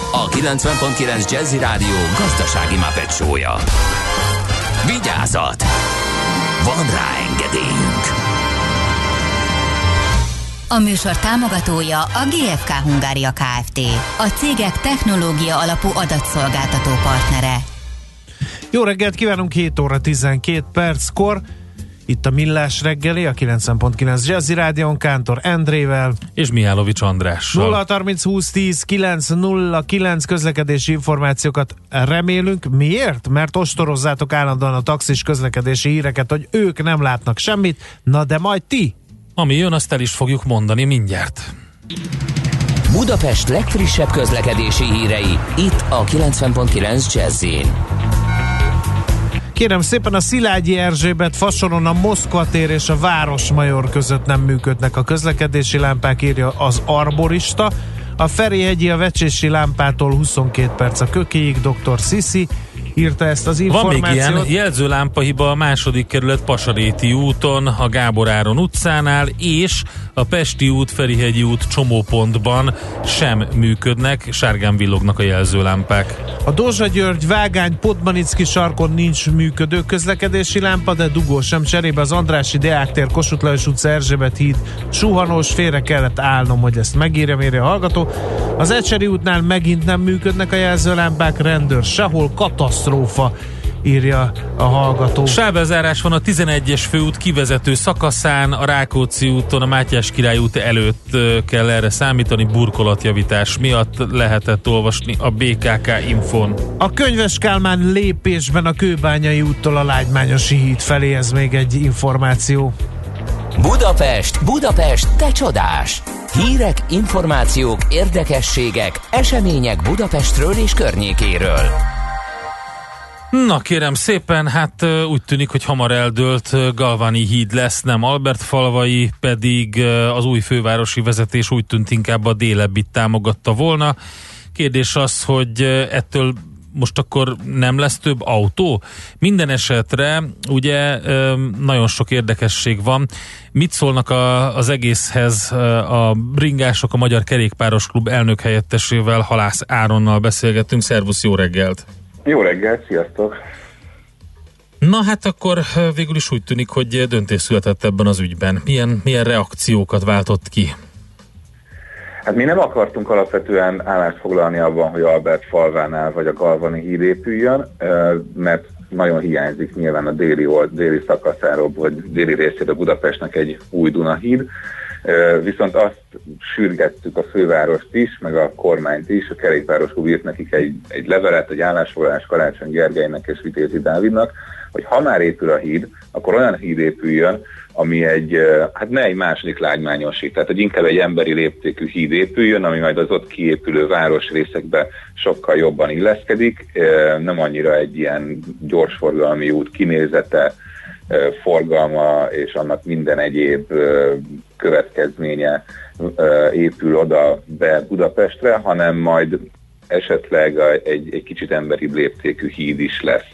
a 90.9 Jazzy Rádió gazdasági mapetsója. Vigyázat! Van rá engedélyünk! A műsor támogatója a GFK Hungária Kft. A cégek technológia alapú adatszolgáltató partnere. Jó reggelt kívánunk, 7 óra 12 perckor. Itt a Millás reggeli, a 90.9 Jazzy Rádion, Kántor Endrével. És Mihálovics Andrással. 0 30 20 10 9 0 9 közlekedési információkat remélünk. Miért? Mert ostorozzátok állandóan a taxis közlekedési híreket, hogy ők nem látnak semmit, na de majd ti. Ami jön, azt el is fogjuk mondani mindjárt. Budapest legfrissebb közlekedési hírei, itt a 90.9 jazz Kérem szépen a Szilágyi Erzsébet fasoron a Moszkva tér és a Városmajor között nem működnek a közlekedési lámpák, írja az arborista. A Ferihegyi a Vecsési lámpától 22 perc a kökéig, dr. Sisi írta ezt az Van információt. még ilyen jelzőlámpahiba a második kerület Pasaréti úton, a Gábor Áron utcánál, és a Pesti út, Ferihegyi út csomópontban sem működnek, sárgán villognak a jelzőlámpák. A Dózsa György Vágány Podmanicki sarkon nincs működő közlekedési lámpa, de dugó sem cserébe az Andrási Deák tér, Kossuth Lajos utca, Erzsébet híd, suhanós, félre kellett állnom, hogy ezt megírja, mérje a hallgató. Az Ecseri útnál megint nem működnek a jelzőlámpák, rendőr sehol, katasztrófa írja a hallgató. Sávbezárás van a 11-es főút kivezető szakaszán, a Rákóczi úton, a Mátyás király út előtt kell erre számítani, burkolatjavítás miatt lehetett olvasni a BKK infon. A Könyves Kálmán lépésben a Kőbányai úttól a Lágymányosi híd felé, ez még egy információ. Budapest, Budapest, te csodás! Hírek, információk, érdekességek, események Budapestről és környékéről. Na kérem szépen, hát úgy tűnik, hogy hamar eldőlt Galvani híd lesz, nem Albert falvai, pedig az új fővárosi vezetés úgy tűnt inkább a délebbit támogatta volna. Kérdés az, hogy ettől most akkor nem lesz több autó? Minden esetre ugye nagyon sok érdekesség van. Mit szólnak a, az egészhez a bringások, a Magyar Kerékpáros Klub elnök helyettesével, Halász Áronnal beszélgettünk. Szervusz, jó reggelt! Jó reggelt, sziasztok! Na hát akkor végül is úgy tűnik, hogy döntés született ebben az ügyben. Milyen, milyen reakciókat váltott ki? Hát mi nem akartunk alapvetően állást foglalni abban, hogy Albert falvánál vagy a Galvani híd épüljön, mert nagyon hiányzik nyilván a déli, old, déli szakaszáról, vagy déli részéről Budapestnek egy új Dunahíd. Viszont azt sürgettük a fővárost is, meg a kormányt is, a kerékpáros klub írt nekik egy, egy levelet, egy állásfoglalás Karácsony Gergelynek és Vitézi Dávidnak, hogy ha már épül a híd, akkor olyan híd épüljön, ami egy, hát ne egy második lágymányosi, tehát hogy inkább egy emberi léptékű híd épüljön, ami majd az ott kiépülő városrészekbe sokkal jobban illeszkedik, nem annyira egy ilyen gyorsforgalmi út kinézete, forgalma és annak minden egyéb következménye épül oda be Budapestre, hanem majd esetleg egy, egy kicsit emberi léptékű híd is lesz.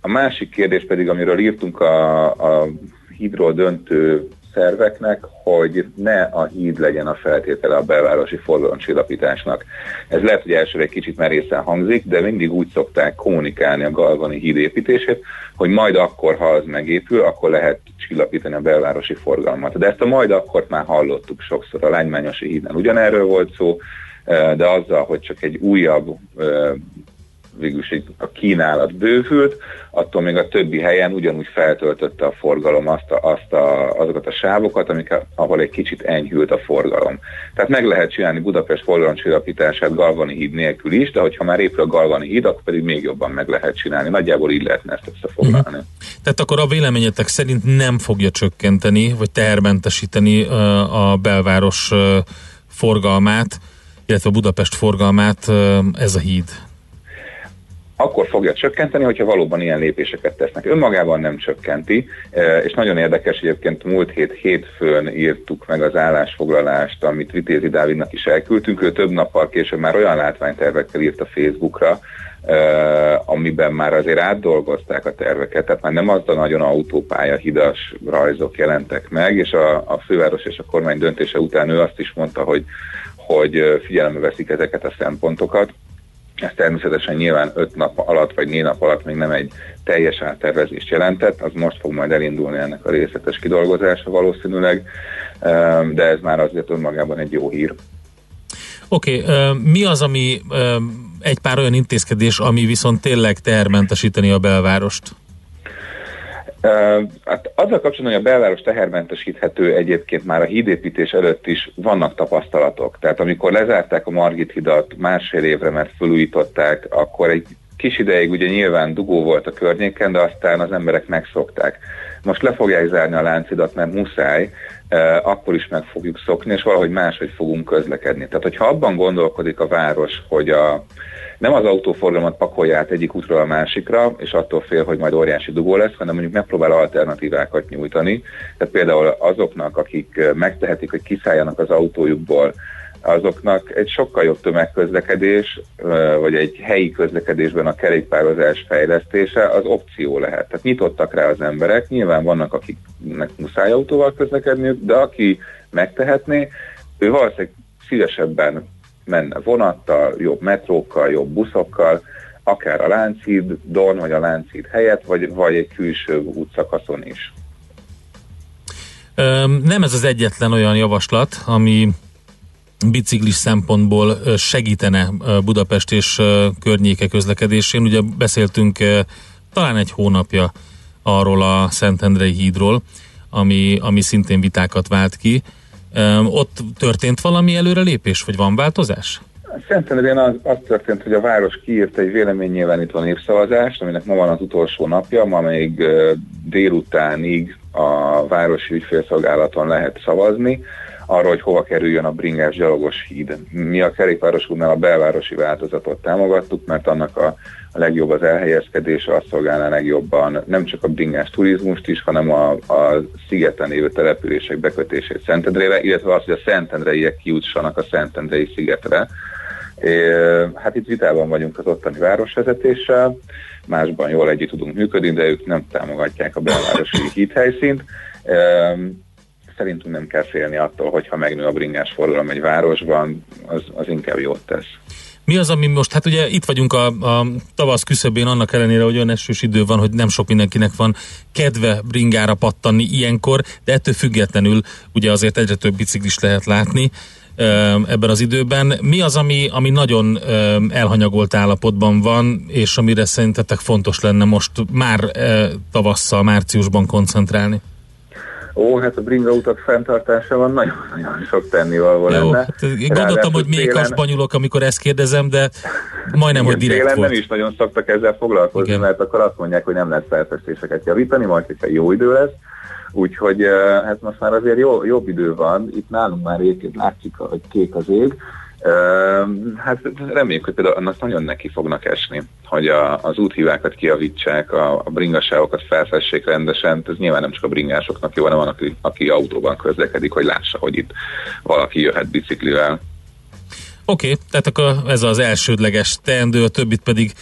A másik kérdés pedig, amiről írtunk a, a hídról döntő szerveknek, hogy ne a híd legyen a feltétele a belvárosi forgalomcsillapításnak. Ez lehet, hogy elsőre egy kicsit merészen hangzik, de mindig úgy szokták kommunikálni a Galvani híd építését, hogy majd akkor, ha az megépül, akkor lehet csillapítani a belvárosi forgalmat. De ezt a majd akkor már hallottuk sokszor a Lánymányosi hídnál. Ugyanerről volt szó, de azzal, hogy csak egy újabb végülis így a kínálat bővült, attól még a többi helyen ugyanúgy feltöltötte a forgalom azt a, azt a, azokat a sávokat, amik, ahol egy kicsit enyhült a forgalom. Tehát meg lehet csinálni Budapest forgalomcsillapítását Galvani híd nélkül is, de hogyha már épül a Galvani híd, akkor pedig még jobban meg lehet csinálni. Nagyjából így lehetne ezt összefoglalni. Uh-huh. Tehát akkor a véleményetek szerint nem fogja csökkenteni, vagy tehermentesíteni a belváros forgalmát, illetve a Budapest forgalmát ez a híd? Akkor fogja csökkenteni, hogyha valóban ilyen lépéseket tesznek. Önmagában nem csökkenti, és nagyon érdekes, egyébként múlt hét hétfőn írtuk meg az állásfoglalást, amit Vitézi Dávidnak is elküldtünk, ő több nappal később már olyan látványtervekkel írt a Facebookra, amiben már azért átdolgozták a terveket, tehát már nem az a nagyon autópálya hidas rajzok jelentek meg, és a, a főváros és a kormány döntése után ő azt is mondta, hogy hogy figyelembe veszik ezeket a szempontokat. Ez természetesen nyilván 5 nap alatt vagy 4 nap alatt még nem egy teljes áttervezést jelentett, az most fog majd elindulni ennek a részletes kidolgozása valószínűleg, de ez már azért önmagában egy jó hír. Oké, okay, mi az, ami egy pár olyan intézkedés, ami viszont tényleg tehermentesíteni a belvárost? Hát azzal kapcsolatban, hogy a belváros tehermentesíthető egyébként már a hídépítés előtt is vannak tapasztalatok. Tehát amikor lezárták a Margit hidat másfél évre, mert felújították, akkor egy kis ideig ugye nyilván dugó volt a környéken, de aztán az emberek megszokták. Most le fogják zárni a láncidat, mert muszáj, akkor is meg fogjuk szokni, és valahogy máshogy fogunk közlekedni. Tehát, hogyha abban gondolkodik a város, hogy a, nem az autóforgalmat pakolja át egyik útról a másikra, és attól fél, hogy majd óriási dugó lesz, hanem mondjuk megpróbál alternatívákat nyújtani. Tehát például azoknak, akik megtehetik, hogy kiszálljanak az autójukból, azoknak egy sokkal jobb tömegközlekedés, vagy egy helyi közlekedésben a kerékpározás fejlesztése az opció lehet. Tehát nyitottak rá az emberek, nyilván vannak, akiknek muszáj autóval közlekedni, de aki megtehetné, ő valószínűleg szívesebben menne vonattal, jobb metrókkal, jobb buszokkal, akár a Lánchídon, vagy a Lánchíd helyett, vagy, vagy egy külső útszakaszon is. Nem ez az egyetlen olyan javaslat, ami biciklis szempontból segítene Budapest és környéke közlekedésén. Ugye beszéltünk talán egy hónapja arról a Szentendrei hídról, ami, ami szintén vitákat vált ki. Ott történt valami előrelépés, vagy van változás? Szentendrén az, az történt, hogy a város kiírt egy véleménynyilvánító népszavazást, aminek ma van az utolsó napja, ma még délutánig a városi ügyfélszolgálaton lehet szavazni arról, hogy hova kerüljön a bringás gyalogos híd. Mi a kerékpáros úrnál a belvárosi változatot támogattuk, mert annak a, a legjobb az elhelyezkedése, azt szolgálná legjobban nem csak a bringás turizmust is, hanem a, a szigeten lévő települések bekötését Szentendrére, illetve az, hogy a szentendreiek kijussanak a Szentendrei szigetre. É, hát itt vitában vagyunk az ottani városvezetéssel, másban jól együtt tudunk működni, de ők nem támogatják a belvárosi hídhelyszínt szerintünk nem kell félni attól, hogyha megnő a bringás forgalom egy városban, az, az inkább jót tesz. Mi az, ami most, hát ugye itt vagyunk a, a tavasz küszöbén, annak ellenére, hogy olyan esős idő van, hogy nem sok mindenkinek van kedve bringára pattanni ilyenkor, de ettől függetlenül ugye azért egyre több biciklis lehet látni ebben az időben. Mi az, ami, ami nagyon elhanyagolt állapotban van, és amire szerintetek fontos lenne most már tavasszal, márciusban koncentrálni? Ó, hát a bringa utak fenntartása van, nagyon-nagyon sok tennivaló lenne. Hát, gondoltam, hogy még télen... nyúlok, amikor ezt kérdezem, de majdnem, hogy direkt télen volt. nem is nagyon szoktak ezzel foglalkozni, Igen. mert akkor azt mondják, hogy nem lesz felfestéseket javítani, majd hogyha jó idő lesz. Úgyhogy hát most már azért jó, jobb idő van, itt nálunk már egyébként látszik, hogy kék az ég, Hát reméljük, hogy például annak nagyon neki fognak esni, hogy a, az úthívákat kiavítsák, a, a bringasávokat felfessék rendesen. Ez nyilván nem csak a bringásoknak jó, hanem van, aki, aki autóban közlekedik, hogy lássa, hogy itt valaki jöhet biciklivel. Oké, okay, tehát akkor ez az elsődleges teendő, a többit pedig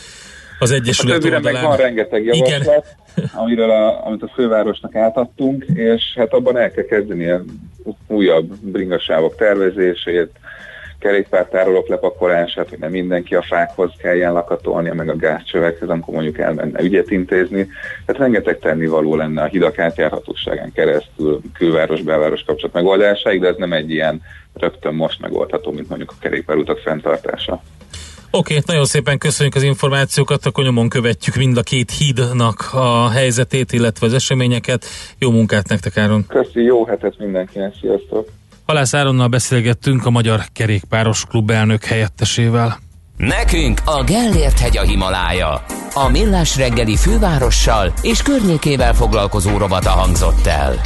az Egyesület a többire oldalán. meg van rengeteg javaslat, Igen. amiről a, amit a fővárosnak átadtunk, és hát abban el kell kezdeni újabb bringasávok tervezését, kerékpártárolók lepakolását, hogy nem mindenki a fákhoz kelljen lakatolnia, meg a gázcsövekhez, amikor mondjuk elmenne ügyet intézni. Tehát rengeteg tennivaló lenne a hidak átjárhatóságán keresztül, külváros-belváros kapcsolat megoldásáig, de ez nem egy ilyen rögtön most megoldható, mint mondjuk a kerékpárutak fenntartása. Oké, nagyon szépen köszönjük az információkat, akkor nyomon követjük mind a két hídnak a helyzetét, illetve az eseményeket. Jó munkát nektek, Áron! Köszi, jó hetet mindenkinek, sziasztok! Halász Áronnal beszélgettünk a Magyar Kerékpáros Klub elnök helyettesével. Nekünk a Gellért hegy a Himalája. A Millás reggeli fővárossal és környékével foglalkozó rovata hangzott el.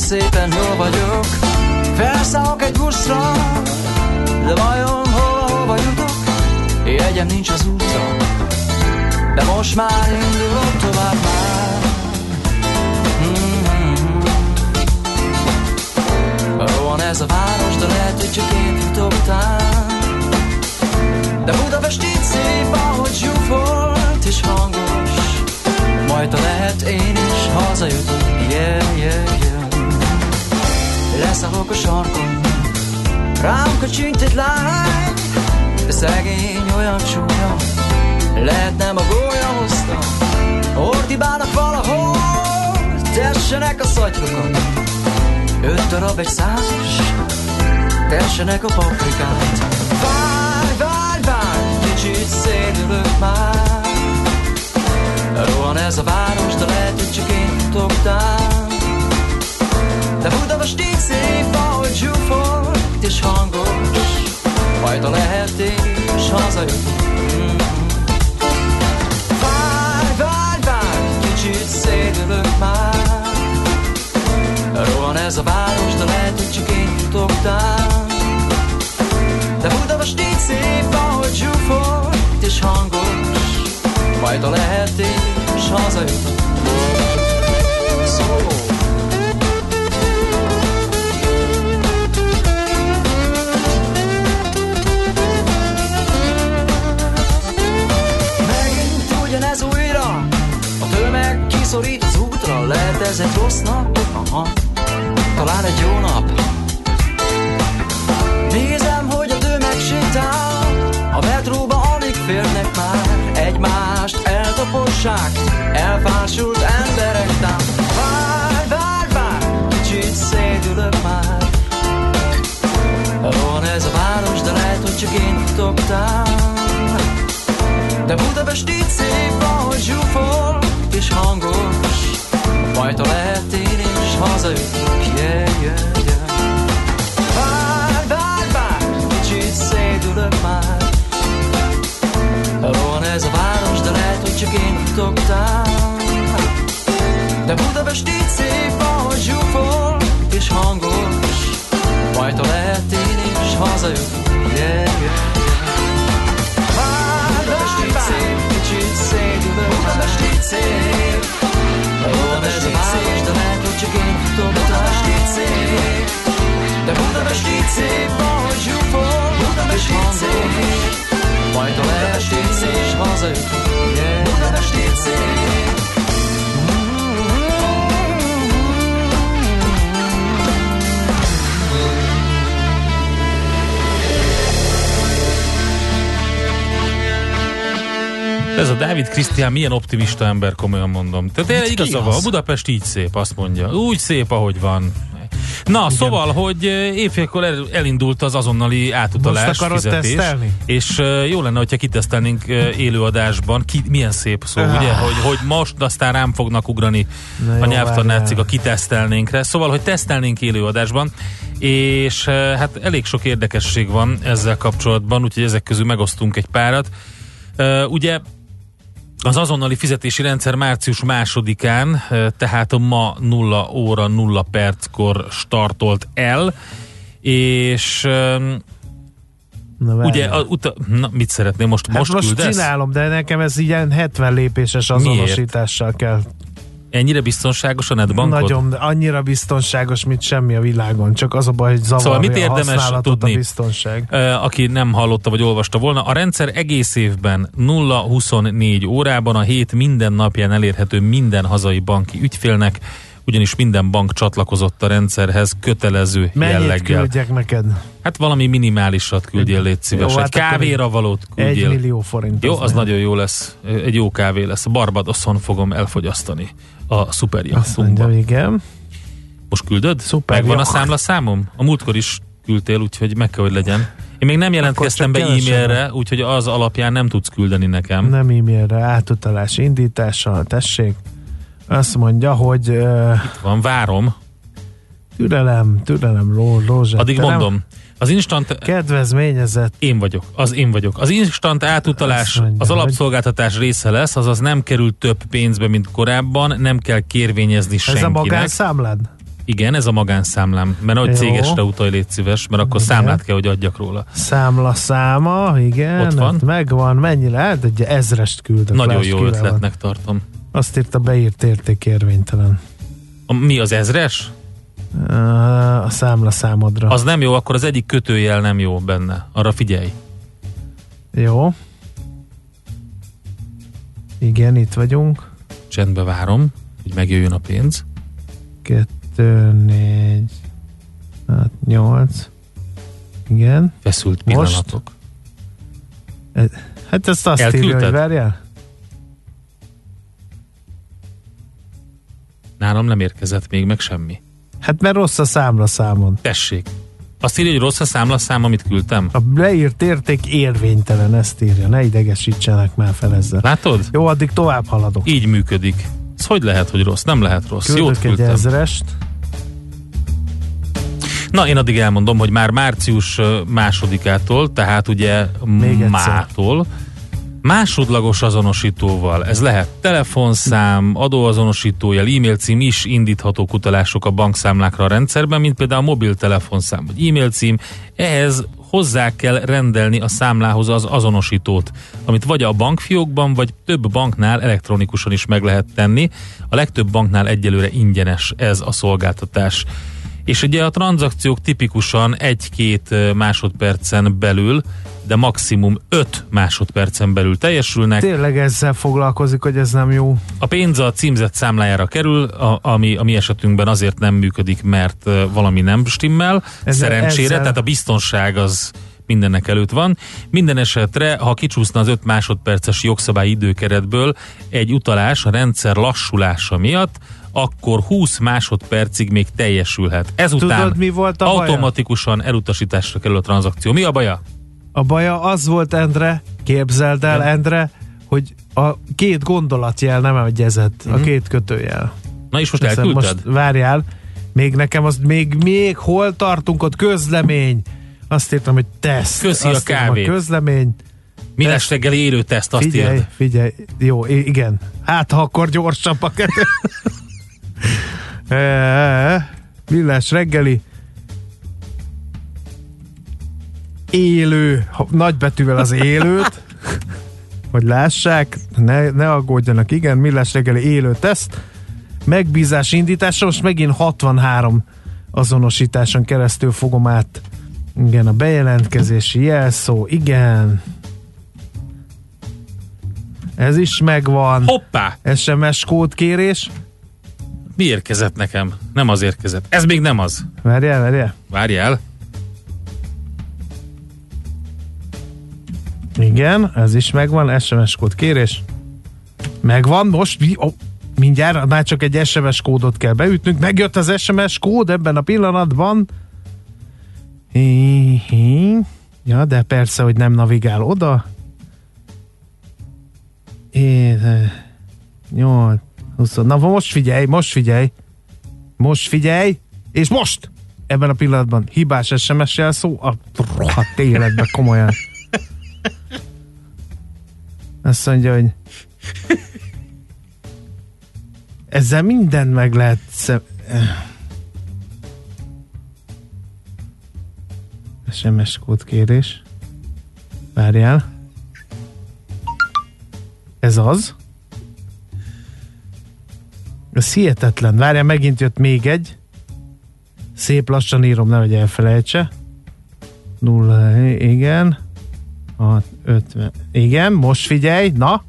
Szépen hol vagyok. Felszállok egy buszra, de vajon hova, hova jutok? Jegyem nincs az útra, de most már indulok tovább már. Rohan ez a város, de lehet, hogy csak én után de Budapest így szép, ahogy zsúfolt és hangos. Majd lehet én is hazajutok, a sarkon, rám kacsint egy lány De szegény olyan csúnya, lehet nem a gólya hozta Ordibálnak valahol, tessenek a szatyrokat. Öt darab egy százas, tessenek a paprikát. Várj, várj, várj, kicsit szédülök már. Rohan ez a város, de lehet, hogy csak én tán De Budapest így szép, ahogy zsúfolt és hangos. Majd ha lehet én is hazajutok Mm. Várj, várj, várj, kicsit szédülök már. Rohan ez a város, de lehet, hogy csak én futok tán. De Budapest így szép, ahogy zsúfolt és hangos. Majd ha lehet én is hazajutok Megint kiszorít az útra Lehet ez egy rossz nap? Aha. Talán egy jó nap. Nézem, hogy a tömeg sétál A metróba alig férnek már. Egymást eltapossák. Elfásult emberek tám. Várj, várj, várj Kicsit szédülök már. Rohan ez a város, de lehet, hogy csak én tán De Budapest így szép, ahogy zsúfol és hangos. Majd ha lehet én is hazajutok, yeah, yeah, yeah már. Rohan ez a város, de lehet, hogy csak én futok tán De Budapest így szép, ahogy zsúfol és hangos. Majd ha lehet én is hazajutok, yeah, yeah, szép a város, de lehet, hogy csak én futok Budapest így szép De Budapest így szép, ahogy zsúfol Budapest így szép Majd a lehet én is hazajutok yeah. Budapest így Ez a Dávid Krisztián milyen optimista ember, komolyan mondom. Tehát Hát hát ki igaza az? van, Budapest így szép, azt mondja. Úgy szép, ahogy van. Na, Igen. szóval, hogy eh, évfélkor el, elindult az azonnali átutalás, fizetés, tesztelni? és uh, jó lenne, hogyha kitesztelnénk uh, élőadásban, ki, milyen szép szó, Ah. ugye, hogy, hogy most aztán rám fognak ugrani Na a jó, nyelvtanácik, a várjál. kitesztelnénk rá. Szóval, hogy tesztelnénk élőadásban, és hát elég sok érdekesség van ezzel kapcsolatban, úgyhogy ezek közül megosztunk egy párat. Uh, ugye az azonnali fizetési rendszer március másodikán, eh, tehát ma 0 óra 0 perckor startolt el, és Na, várjál. Ugye, a, uta, na, mit szeretném most? Hát most, most küldesz? csinálom, de nekem ez ilyen 70 lépéses azonosítással kell. Ennyire biztonságos a netbankod? Nagyon, annyira biztonságos, mint semmi a világon. Csak az a baj, hogy zavarja Szóval mit a érdemes használatot tudni? a biztonság. Aki nem hallotta vagy olvasta volna, a rendszer egész évben 0-24 órában a hét minden napján elérhető minden hazai banki ügyfélnek, ugyanis minden bank csatlakozott a rendszerhez kötelező Mennyit jelleggel. küldjek neked? Hát valami minimálisat küldjél, légy szíves. Jó, Egy hát akkor kávéra egy- valót Egy küldjél. millió forint. Jó, az nem. nagyon jó lesz. Egy jó kávé lesz. Barbadoson fogom elfogyasztani a szuperjachtunkba. igen. Most küldöd? Szuper Megvan a jacht. számla számom? A múltkor is küldtél, úgyhogy meg kell, hogy legyen. Én még nem jelentkeztem be e-mailre, úgyhogy az alapján nem tudsz küldeni nekem. Nem e-mailre, átutalás indítással, tessék. Azt mondja, hogy uh, Van, várom. türelem, türelem, Ró- Rózsát. Addig te nem- mondom. Az instant... Kedvezményezett. Én vagyok, az én vagyok. Az instant átutalás mondja, az hogy- alapszolgáltatás része lesz, azaz nem kerül több pénzbe, mint korábban, nem kell kérvényezni Ez a senkinek. magánszámlád? Igen, ez a magánszámlám. Mert hogy Jó. cégesre utalj, légy szíves, mert akkor Igen. számlát kell, hogy adjak róla. Számla száma, igen. Ott van. Megvan, mennyi lehet? Egy ezrest küldök. Nagyon jó kivel van. ötletnek tartom. Azt írta, beírt érték érvénytelen. A, mi az ezres? A számla számodra. Az nem jó, akkor az egyik kötőjel nem jó benne. Arra figyelj. Jó. Igen, itt vagyunk. Csendbe várom, hogy megjöjjön a pénz. Kettő, négy, hát nyolc. Igen. Feszült Most? pillanatok. Hát ezt azt írja, Elküldted? hogy várjál. Nálam nem érkezett még meg semmi. Hát mert rossz a számla számod. Tessék. Azt írja, hogy rossz a számlaszám, amit küldtem. A leírt érték érvénytelen, ezt írja. Ne idegesítsenek már fel ezzel. Látod? Jó, addig tovább haladok. Így működik. Ez hogy lehet, hogy rossz? Nem lehet rossz. Jót Küldök egy küldtem. ezrest. Na, én addig elmondom, hogy már március másodikától, tehát ugye Még egyszer. Másodlagos azonosítóval, ez lehet telefonszám, adóazonosítójel, e-mail cím is indíthatók utalások a bankszámlákra a rendszerben, mint például a mobiltelefonszám vagy e-mail cím. Ehhez hozzá kell rendelni a számlához az azonosítót, amit vagy a bankfiókban, vagy több banknál elektronikusan is meg lehet tenni. A legtöbb banknál egyelőre ingyenes ez a szolgáltatás. És ugye a tranzakciók tipikusan 1-2 másodpercen belül, de maximum 5 másodpercen belül teljesülnek. Tényleg ezzel foglalkozik, hogy ez nem jó. A pénz a címzett számlájára kerül, a, ami a mi esetünkben azért nem működik, mert valami nem stimmel, Ezzel- szerencsére, ezzel- tehát a biztonság az mindennek előtt van. Minden esetre, ha kicsúszna az 5 másodperces jogszabályi időkeretből egy utalás a rendszer lassulása miatt, akkor 20 másodpercig még teljesülhet. Ezután Tudod, mi volt a baja? automatikusan elutasításra kerül a tranzakció. Mi a baja? A baja az volt, Endre, képzeld el, Endre, hogy a két gondolatjel nem egyezett, a Mhm. két kötőjel. Na és most Hiszen elküldted? Most várjál, még nekem az még, még hol tartunk ott közlemény. Azt írtam, hogy teszt. Köszi a Azt írtam, kávét. közlemény. Millás reggeli élő teszt, azt figyelj, írd. figyelj, jó, igen. Hát, ha akkor gyorsabbak. E, Millás reggeli. Élő, nagybetűvel az élőt, hogy lássák, ne, ne aggódjanak, igen, Millás reggeli élő teszt, megbízás indítása, most megint 63 azonosításon keresztül fogom át igen, a bejelentkezési jelszó, igen, ez is megvan. Hoppá! SMS kódkérés. Mi érkezett nekem? Nem az érkezett. Ez még nem az. Várjál, várjál. Várjál. Igen, ez is megvan, SMS kód kérés. Megvan, most mi, oh, mindjárt már csak egy SMS kódot kell beütnünk. Megjött az SMS kód ebben a pillanatban. Hi, hi. Ja, de persze, hogy nem navigál oda. É, 8, 20. Na most figyelj, most figyelj. Most figyelj, és most! Ebben a pillanatban hibás SMS jelszó a rohadt életbe komolyan. Azt mondja, hogy ezzel mindent meg lehet szem... SMS kódkérés. Várjál. Ez az. Ez hihetetlen. Várjál, megint jött még egy. Szép lassan írom, nehogy elfelejtse. Nulla, igen. 6, 50. Igen, most figyelj, na.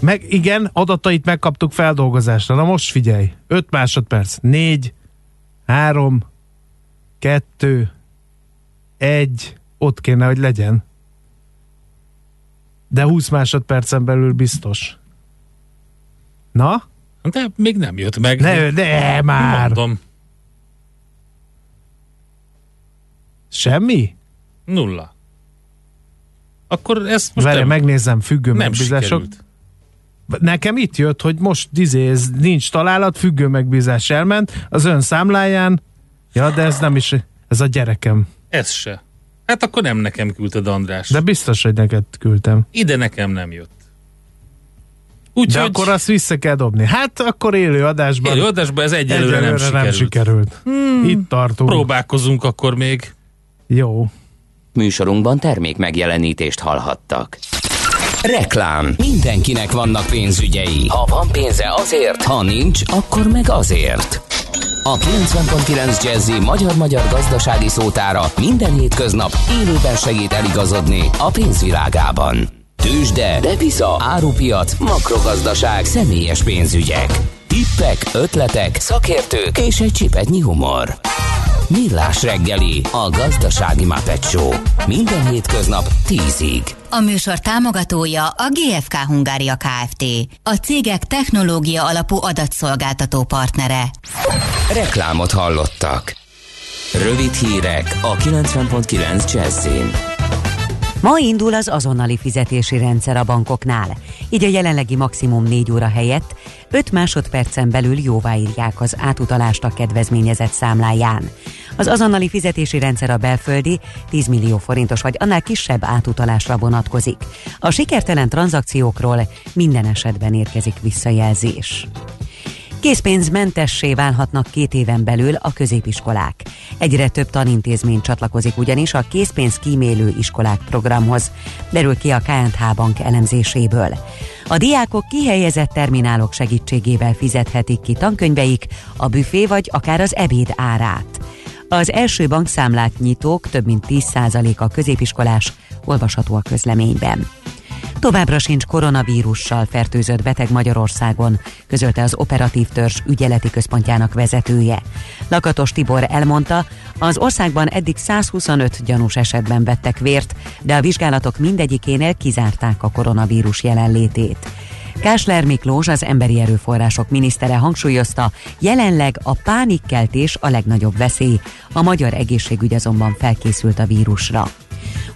Meg, igen, adatait megkaptuk feldolgozásra. Na most figyelj. 5 másodperc. 4, 3, 2, 1. Ott kéne, hogy legyen. De 20 másodpercen belül biztos. Na? De még nem jött meg. Ne, ne már! Mondom. Semmi? Nulla. Akkor ezt most Várj, nem, megnézem, függő nem megbízások. sikerült. Nekem itt jött, hogy most dizé, ez nincs találat, függő megbízás elment, az ön számláján, ja, de ez nem is, ez a gyerekem. Ez se. Hát akkor nem nekem küldted András. De biztos, hogy neked küldtem. Ide nekem nem jött. De Úgyhogy akkor azt vissza kell dobni. Hát akkor élő adásban. élő adásban ez egyelőre, nem sikerült. nem sikerült. Hmm. Itt tartunk. Próbálkozunk akkor még. Jó. Műsorunkban termék megjelenítést hallhattak. Reklám. Mindenkinek vannak pénzügyei. Ha van pénze azért, ha nincs, akkor meg azért. A 90.9 Jazzy magyar-magyar gazdasági szótára minden hétköznap élőben segít eligazodni a pénzvilágában. Tősde, depisza, árupiac, makrogazdaság, személyes pénzügyek. Tippek, ötletek, szakértők és egy csipetnyi humor. Millás reggeli, a gazdasági Muppet Show. Minden hétköznap 10-ig. A műsor támogatója a GFK Hungária Kft. A cégek technológia alapú adatszolgáltató partnere. Reklámot hallottak. Rövid hírek a 90.9 Jazzin. Ma indul az azonnali fizetési rendszer a bankoknál. Így a jelenlegi maximum 4 óra helyett 5 másodpercen belül jóváírják az átutalást a kedvezményezett számláján. Az azonnali fizetési rendszer a belföldi 10 millió forintos vagy annál kisebb átutalásra vonatkozik. A sikertelen tranzakciókról minden esetben érkezik visszajelzés. Készpénzmentessé válhatnak két éven belül a középiskolák. Egyre több tanintézmény csatlakozik ugyanis a készpénz kímélő iskolák programhoz, derül ki a KNH Bank elemzéséből. A diákok kihelyezett terminálok segítségével fizethetik ki tankönyveik, a büfé vagy akár az ebéd árát. Az első bankszámlát nyitók több mint 10%-a középiskolás, olvasható a közleményben. Továbbra sincs koronavírussal fertőzött beteg Magyarországon, közölte az operatív törzs ügyeleti központjának vezetője. Lakatos Tibor elmondta, az országban eddig 125 gyanús esetben vettek vért, de a vizsgálatok mindegyikénél kizárták a koronavírus jelenlétét. Kásler Miklós, az emberi erőforrások minisztere hangsúlyozta, jelenleg a pánikkeltés a legnagyobb veszély, a magyar egészségügy azonban felkészült a vírusra.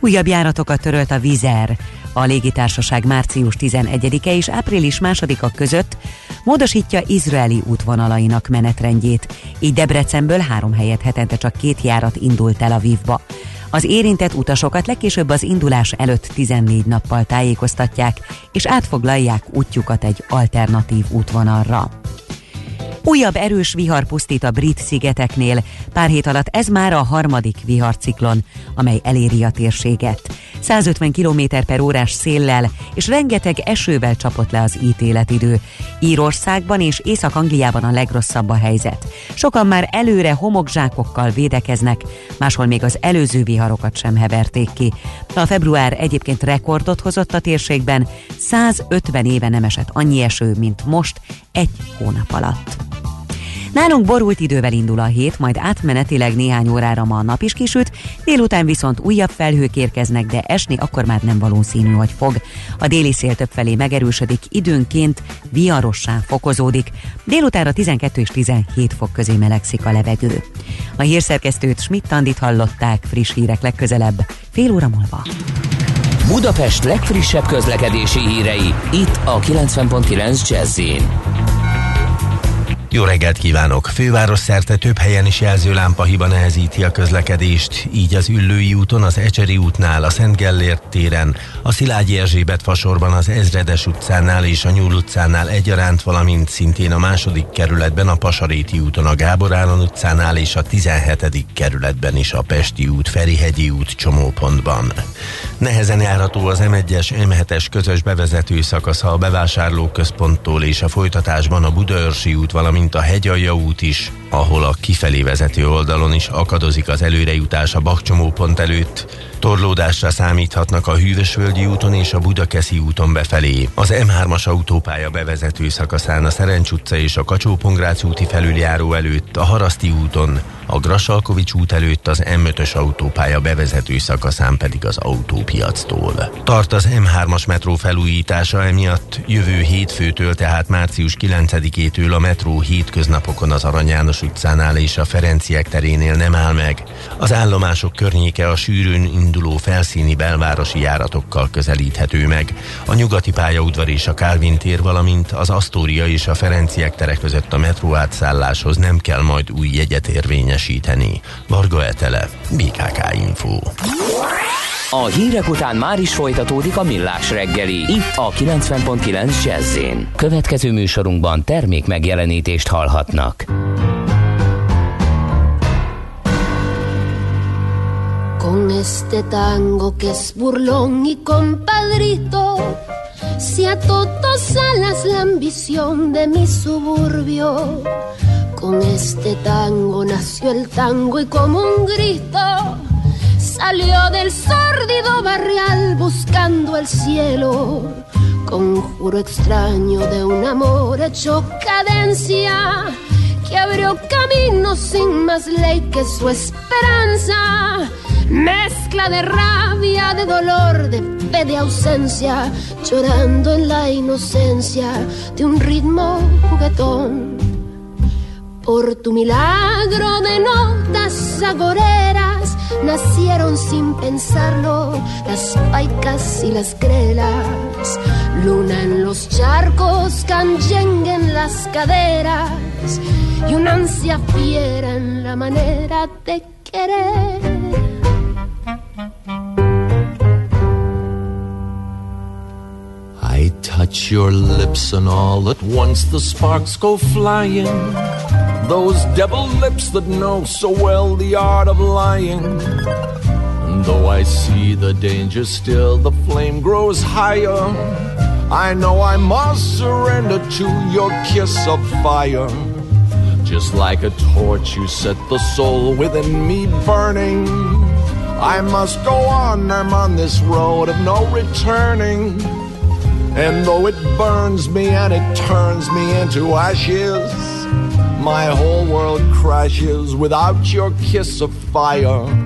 Újabb járatokat törölt a Vizer. A légitársaság március 11-e és április 2-a között módosítja izraeli útvonalainak menetrendjét, így Debrecenből három helyet hetente csak két járat indult Tel Avivba. Az érintett utasokat legkésőbb az indulás előtt 14 nappal tájékoztatják, és átfoglalják útjukat egy alternatív útvonalra. Újabb erős vihar pusztít a brit szigeteknél. Pár hét alatt ez már a harmadik viharciklon, amely eléri a térséget. 150 km per órás széllel és rengeteg esővel csapott le az ítéletidő. Írországban és Észak-Angliában a legrosszabb a helyzet. Sokan már előre homokzsákokkal védekeznek, máshol még az előző viharokat sem heverték ki. A február egyébként rekordot hozott a térségben, 150 éve nem esett annyi eső, mint most egy hónap alatt. Nálunk borult idővel indul a hét, majd átmenetileg néhány órára ma a nap is kisüt, délután viszont újabb felhők érkeznek, de esni akkor már nem valószínű, hogy fog. A déli szél többfelé megerősödik, időnként viharossá fokozódik. Délutára 12 és 17 fok közé melegszik a levegő. A hírszerkesztőt Schmidt-Tandit hallották, friss hírek legközelebb, fél óra múlva. Budapest legfrissebb közlekedési hírei, itt a 90.9 jazz Jó reggelt kívánok! Főváros szerte több helyen is jelzőlámpa hiba nehezíti a közlekedést, így az Üllői úton, az Ecseri útnál, a Szent Gellért téren, a Szilágyi Erzsébet fasorban, az Ezredes utcánál és a Nyúl utcánál egyaránt, valamint szintén a második kerületben, a Pasaréti úton, a Gábor Áron utcánál és a 17. kerületben is a Pesti út, Ferihegyi út csomópontban. Nehezen járható az M1-es, M7-es közös bevezető szakasza a bevásárlóközponttól és a folytatásban a Budaörsi út, valamint a Hegyalja út is, ahol a kifelé vezető oldalon is akadozik az előrejutás a Bakcsomópont előtt. Torlódásra számíthatnak a Hűvösvölgyi úton és a Budakeszi úton befelé. Az M3-as autópálya bevezető szakaszán a Szerencs utca és a kacsó úti felüljáró előtt, a Haraszti úton, a Grasalkovics út előtt az M5-ös autópálya bevezető szakaszán pedig az autópiactól. Tart az M3-as metró felújítása emiatt jövő hétfőtől, tehát március 9-től a metró hétköznapokon az Arany János utcánál és a Ferenciek terénél nem áll meg. Az állomások környéke a sűrűn induló felszíni belvárosi járatokkal közelíthető meg. A nyugati pályaudvar és a Kálvin tér, valamint az Asztória és a Ferenciek tere között a metró átszálláshoz nem kell majd új jegyet érvényesíteni. Varga Etele, BKK Info. A hírek után már is folytatódik a millás reggeli. Itt a 90.9 jazz Következő műsorunkban termék megjelenítést hallhatnak. Con este tango que es burlón y compadrito, si a todos alas la ambición de mi suburbio. Con este tango nació el tango y como un grito salió del sórdido barrial buscando el cielo. Conjuro extraño de un amor hecho cadencia que abrió camino sin más ley que su esperanza Mezcla de rabia, de dolor, de fe, de ausencia, llorando en la inocencia de un ritmo juguetón. Por tu milagro de notas agoreras nacieron sin pensarlo las paicas y las crelas. Luna en los charcos, canyengue en las caderas y una ansia fiera en la manera de querer. Touch your lips and all at once the sparks go flying. Those devil lips that know so well the art of lying. And though I see the danger still, the flame grows higher. I know I must surrender to your kiss of fire. Just like a torch, you set the soul within me burning. I must go on, I'm on this road of no returning. And though it burns me and it turns me into ashes, my whole world crashes without your kiss of fire.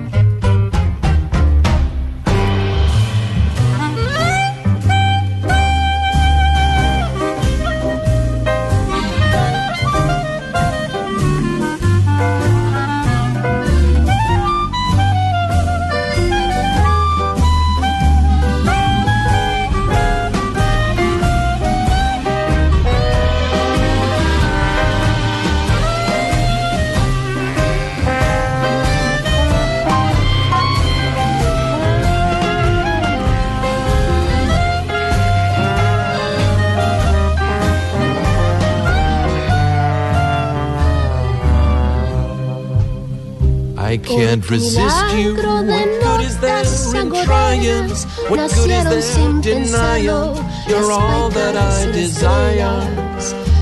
Resist you. What good is there in trying? What good is there in denial? You're all that I desire.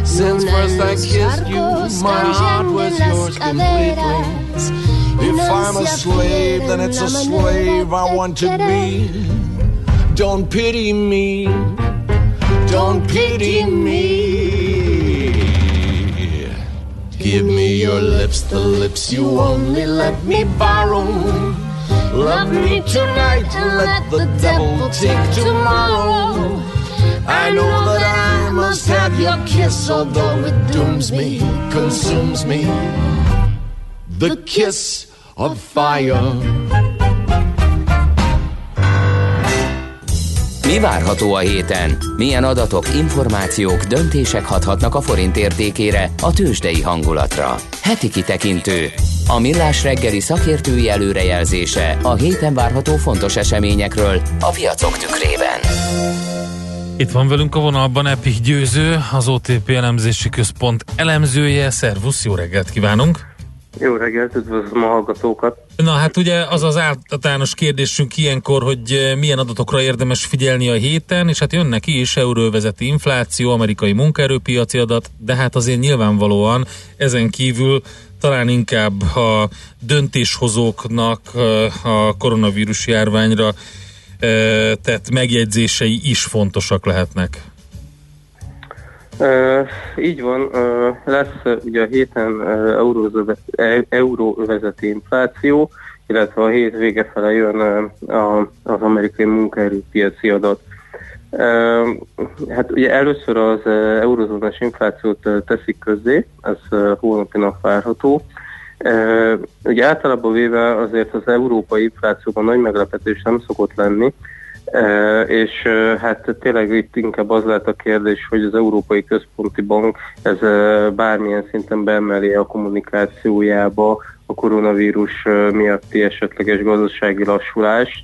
Since first I kissed you, my heart was yours completely. If I'm a slave, then it's a slave I want to be. Don't pity me. Don't pity me. Give me your lips, the lips you only let me borrow. Love me tonight let the devil take tomorrow. I know that I must have your kiss, although it dooms me, consumes me. The kiss of fire. Mi várható a héten? Milyen adatok, információk, döntések hathatnak a forint értékére, a tőzsdei hangulatra? Heti kitekintő. A millás reggeli szakértői előrejelzése a héten várható fontos eseményekről a piacok tükrében. Itt van velünk a vonalban Epik Győző, az OTP elemzési központ elemzője. Szervusz, jó reggelt kívánunk! Jó reggelt, üdvözlöm a hallgatókat! Na hát ugye az az általános kérdésünk ilyenkor, hogy eh, milyen adatokra érdemes figyelni a héten, és hát jönnek is euróvezeti infláció, amerikai munkaerőpiaci adat, de hát azért nyilvánvalóan ezen kívül talán inkább a döntéshozóknak eh, a koronavírus járványra eh, tett megjegyzései is fontosak lehetnek. Így van, lesz ugye a héten uh, infláció, illetve a hét vége fele jön az amerikai munkaerőpiaci adat. Hát ugye először az uh, eurozónás inflációt teszik közzé, ez uh, hónapi nap várható. Ugye általában véve azért az európai inflációban nagy meglepetés nem szokott lenni, és hát tényleg itt inkább az lehet a kérdés, hogy az Európai Központi Bank ez bármilyen szinten beemeli a kommunikációjába a koronavírus miatti esetleges gazdasági lassulás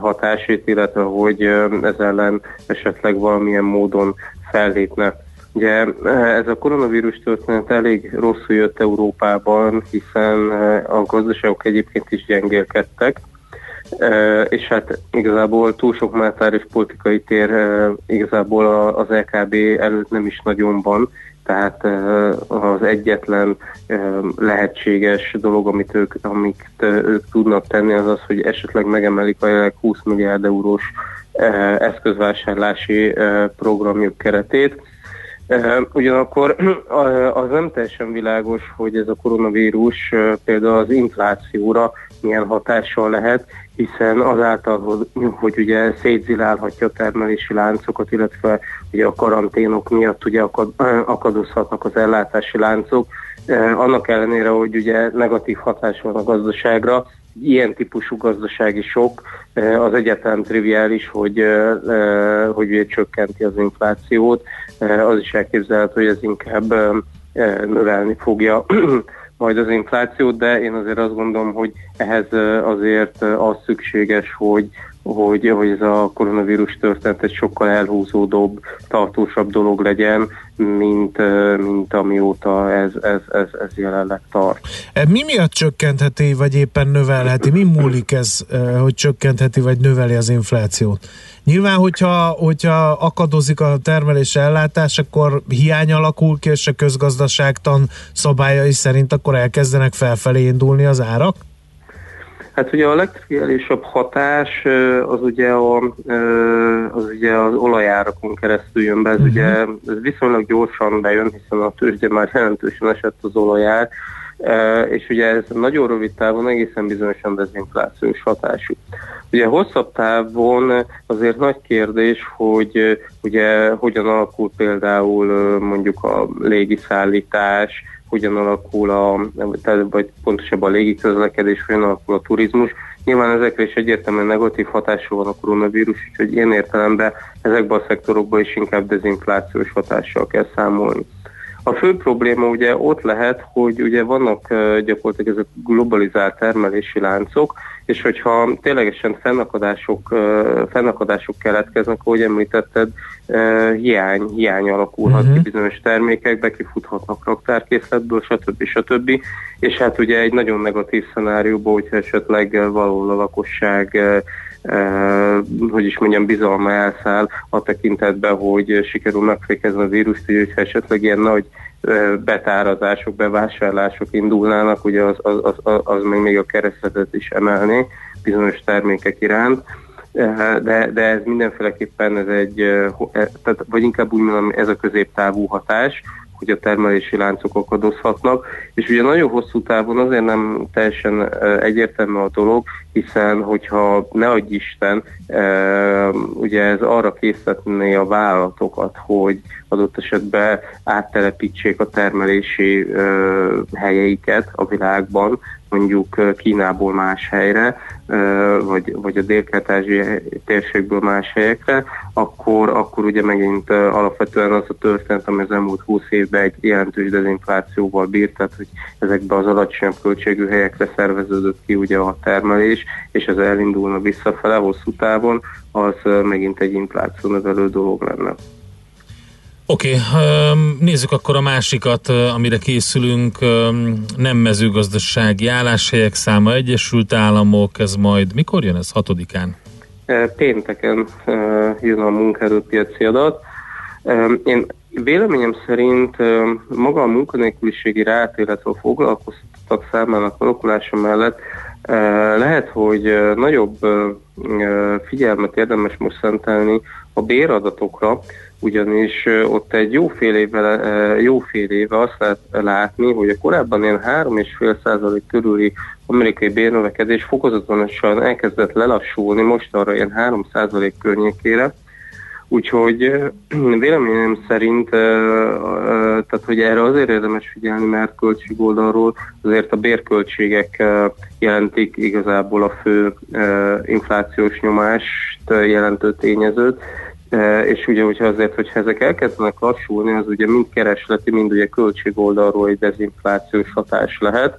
hatásét, illetve hogy ez ellen esetleg valamilyen módon fellépne. Ugye ez a koronavírus történet elég rosszul jött Európában, hiszen a gazdaságok egyébként is gyengélkedtek, és hát igazából túl sok monetáris politikai tér igazából az LKB előtt nem is nagyon van, tehát az egyetlen lehetséges dolog, amit ők, amit ők tudnak tenni, az az, hogy esetleg megemelik a 20 milliárd eurós eszközvásárlási programjuk keretét. Ugyanakkor az nem teljesen világos, hogy ez a koronavírus például az inflációra milyen hatással lehet, hiszen azáltal, hogy, hogy ugye szétzilálhatja a termelési láncokat, illetve ugye a karanténok miatt ugye akad, akadozhatnak az ellátási láncok, annak ellenére, hogy ugye negatív hatás van a gazdaságra, ilyen típusú gazdasági sok az egyetem triviális, hogy, hogy csökkenti az inflációt, az is elképzelhető, hogy ez inkább növelni fogja majd az inflációt, de én azért azt gondolom, hogy ehhez azért az szükséges, hogy, hogy, hogy ez a koronavírus történet egy sokkal elhúzódóbb, tartósabb dolog legyen, mint, mint amióta ez, ez, ez, ez jelenleg tart. E, mi miatt csökkentheti, vagy éppen növelheti? Mi múlik ez, hogy csökkentheti, vagy növeli az inflációt? Nyilván, hogyha, hogyha akadozik a termelés ellátás, akkor hiány alakul ki, és a közgazdaságtan szabályai szerint akkor elkezdenek felfelé indulni az árak? Hát ugye a legtriviálisabb hatás az ugye, a, az ugye az olajárakon keresztül jön be, ez uh-huh. ugye ez viszonylag gyorsan bejön, hiszen a tőzsde már jelentősen esett az olajár, és ugye ez nagyon rövid távon egészen bizonyosan dezinflációs hatású. Ugye hosszabb távon azért nagy kérdés, hogy ugye hogyan alakul például mondjuk a légiszállítás, hogyan alakul a, vagy pontosabban a légiközlekedés, hogyan alakul a turizmus. Nyilván ezekre is egyértelműen negatív hatású van a koronavírus, úgyhogy ilyen értelemben ezekben a szektorokban is inkább dezinflációs hatással kell számolni. A fő probléma ugye ott lehet, hogy ugye vannak gyakorlatilag ezek globalizált termelési láncok, és hogyha ténylegesen fennakadások, fennakadások keletkeznek, ahogy említetted, hiány, hiány alakulhat uh-huh. ki mhm. bizonyos termékekbe, kifuthatnak raktárkészletből, stb. stb. És hát ugye egy nagyon negatív szenárióban, hogyha esetleg valahol a lakosság hogy is mondjam, bizalma elszáll a tekintetben, hogy sikerül megfékezni a vírust, hogyha esetleg ilyen nagy betárazások, bevásárlások indulnának, ugye az, az, az, az még, még a keresletet is emelné bizonyos termékek iránt. De, de ez mindenféleképpen ez egy, tehát, vagy inkább úgy mondom, ez a középtávú hatás, hogy a termelési láncok akadozhatnak, és ugye nagyon hosszú távon azért nem teljesen egyértelmű a dolog, hiszen hogyha ne adj Isten, ugye ez arra készíteni a vállalatokat, hogy, adott esetben áttelepítsék a termelési helyeiket a világban, mondjuk Kínából más helyre, vagy, vagy a dél-kelet-ázsiai térségből más helyekre, akkor, akkor ugye megint alapvetően az a történet, ami az elmúlt 20 évben egy jelentős dezinflációval bírt, tehát hogy ezekbe az alacsonyabb költségű helyekre szerveződött ki ugye a termelés, és ez elindulna visszafele hosszú távon, az megint egy infláció növelő dolog lenne. Oké, okay, nézzük akkor a másikat, amire készülünk. Nem mezőgazdasági álláshelyek száma Egyesült Államok, ez majd mikor jön ez? Hatodikán? Pénteken jön a munkaerőpiaci adat. Én véleményem szerint maga a munkanélküliségi rát, illetve a foglalkoztatottak számának alakulása mellett lehet, hogy nagyobb figyelmet érdemes most szentelni a béradatokra, ugyanis ott egy jó fél éve, ö, jó fél éve azt lehet látni, hogy a korábban ilyen 3,5 százalék körüli amerikai bérnövekedés fokozatosan elkezdett lelassulni, most arra ilyen 3 százalék környékére, Úgyhogy véleményem szerint, tehát hogy erre azért érdemes figyelni, mert költség oldalról azért a bérköltségek jelentik igazából a fő inflációs nyomást jelentő tényezőt, és ugye, hogyha azért, hogyha ezek elkezdenek lassulni, az ugye mind keresleti, mind ugye költség oldalról egy dezinflációs hatás lehet.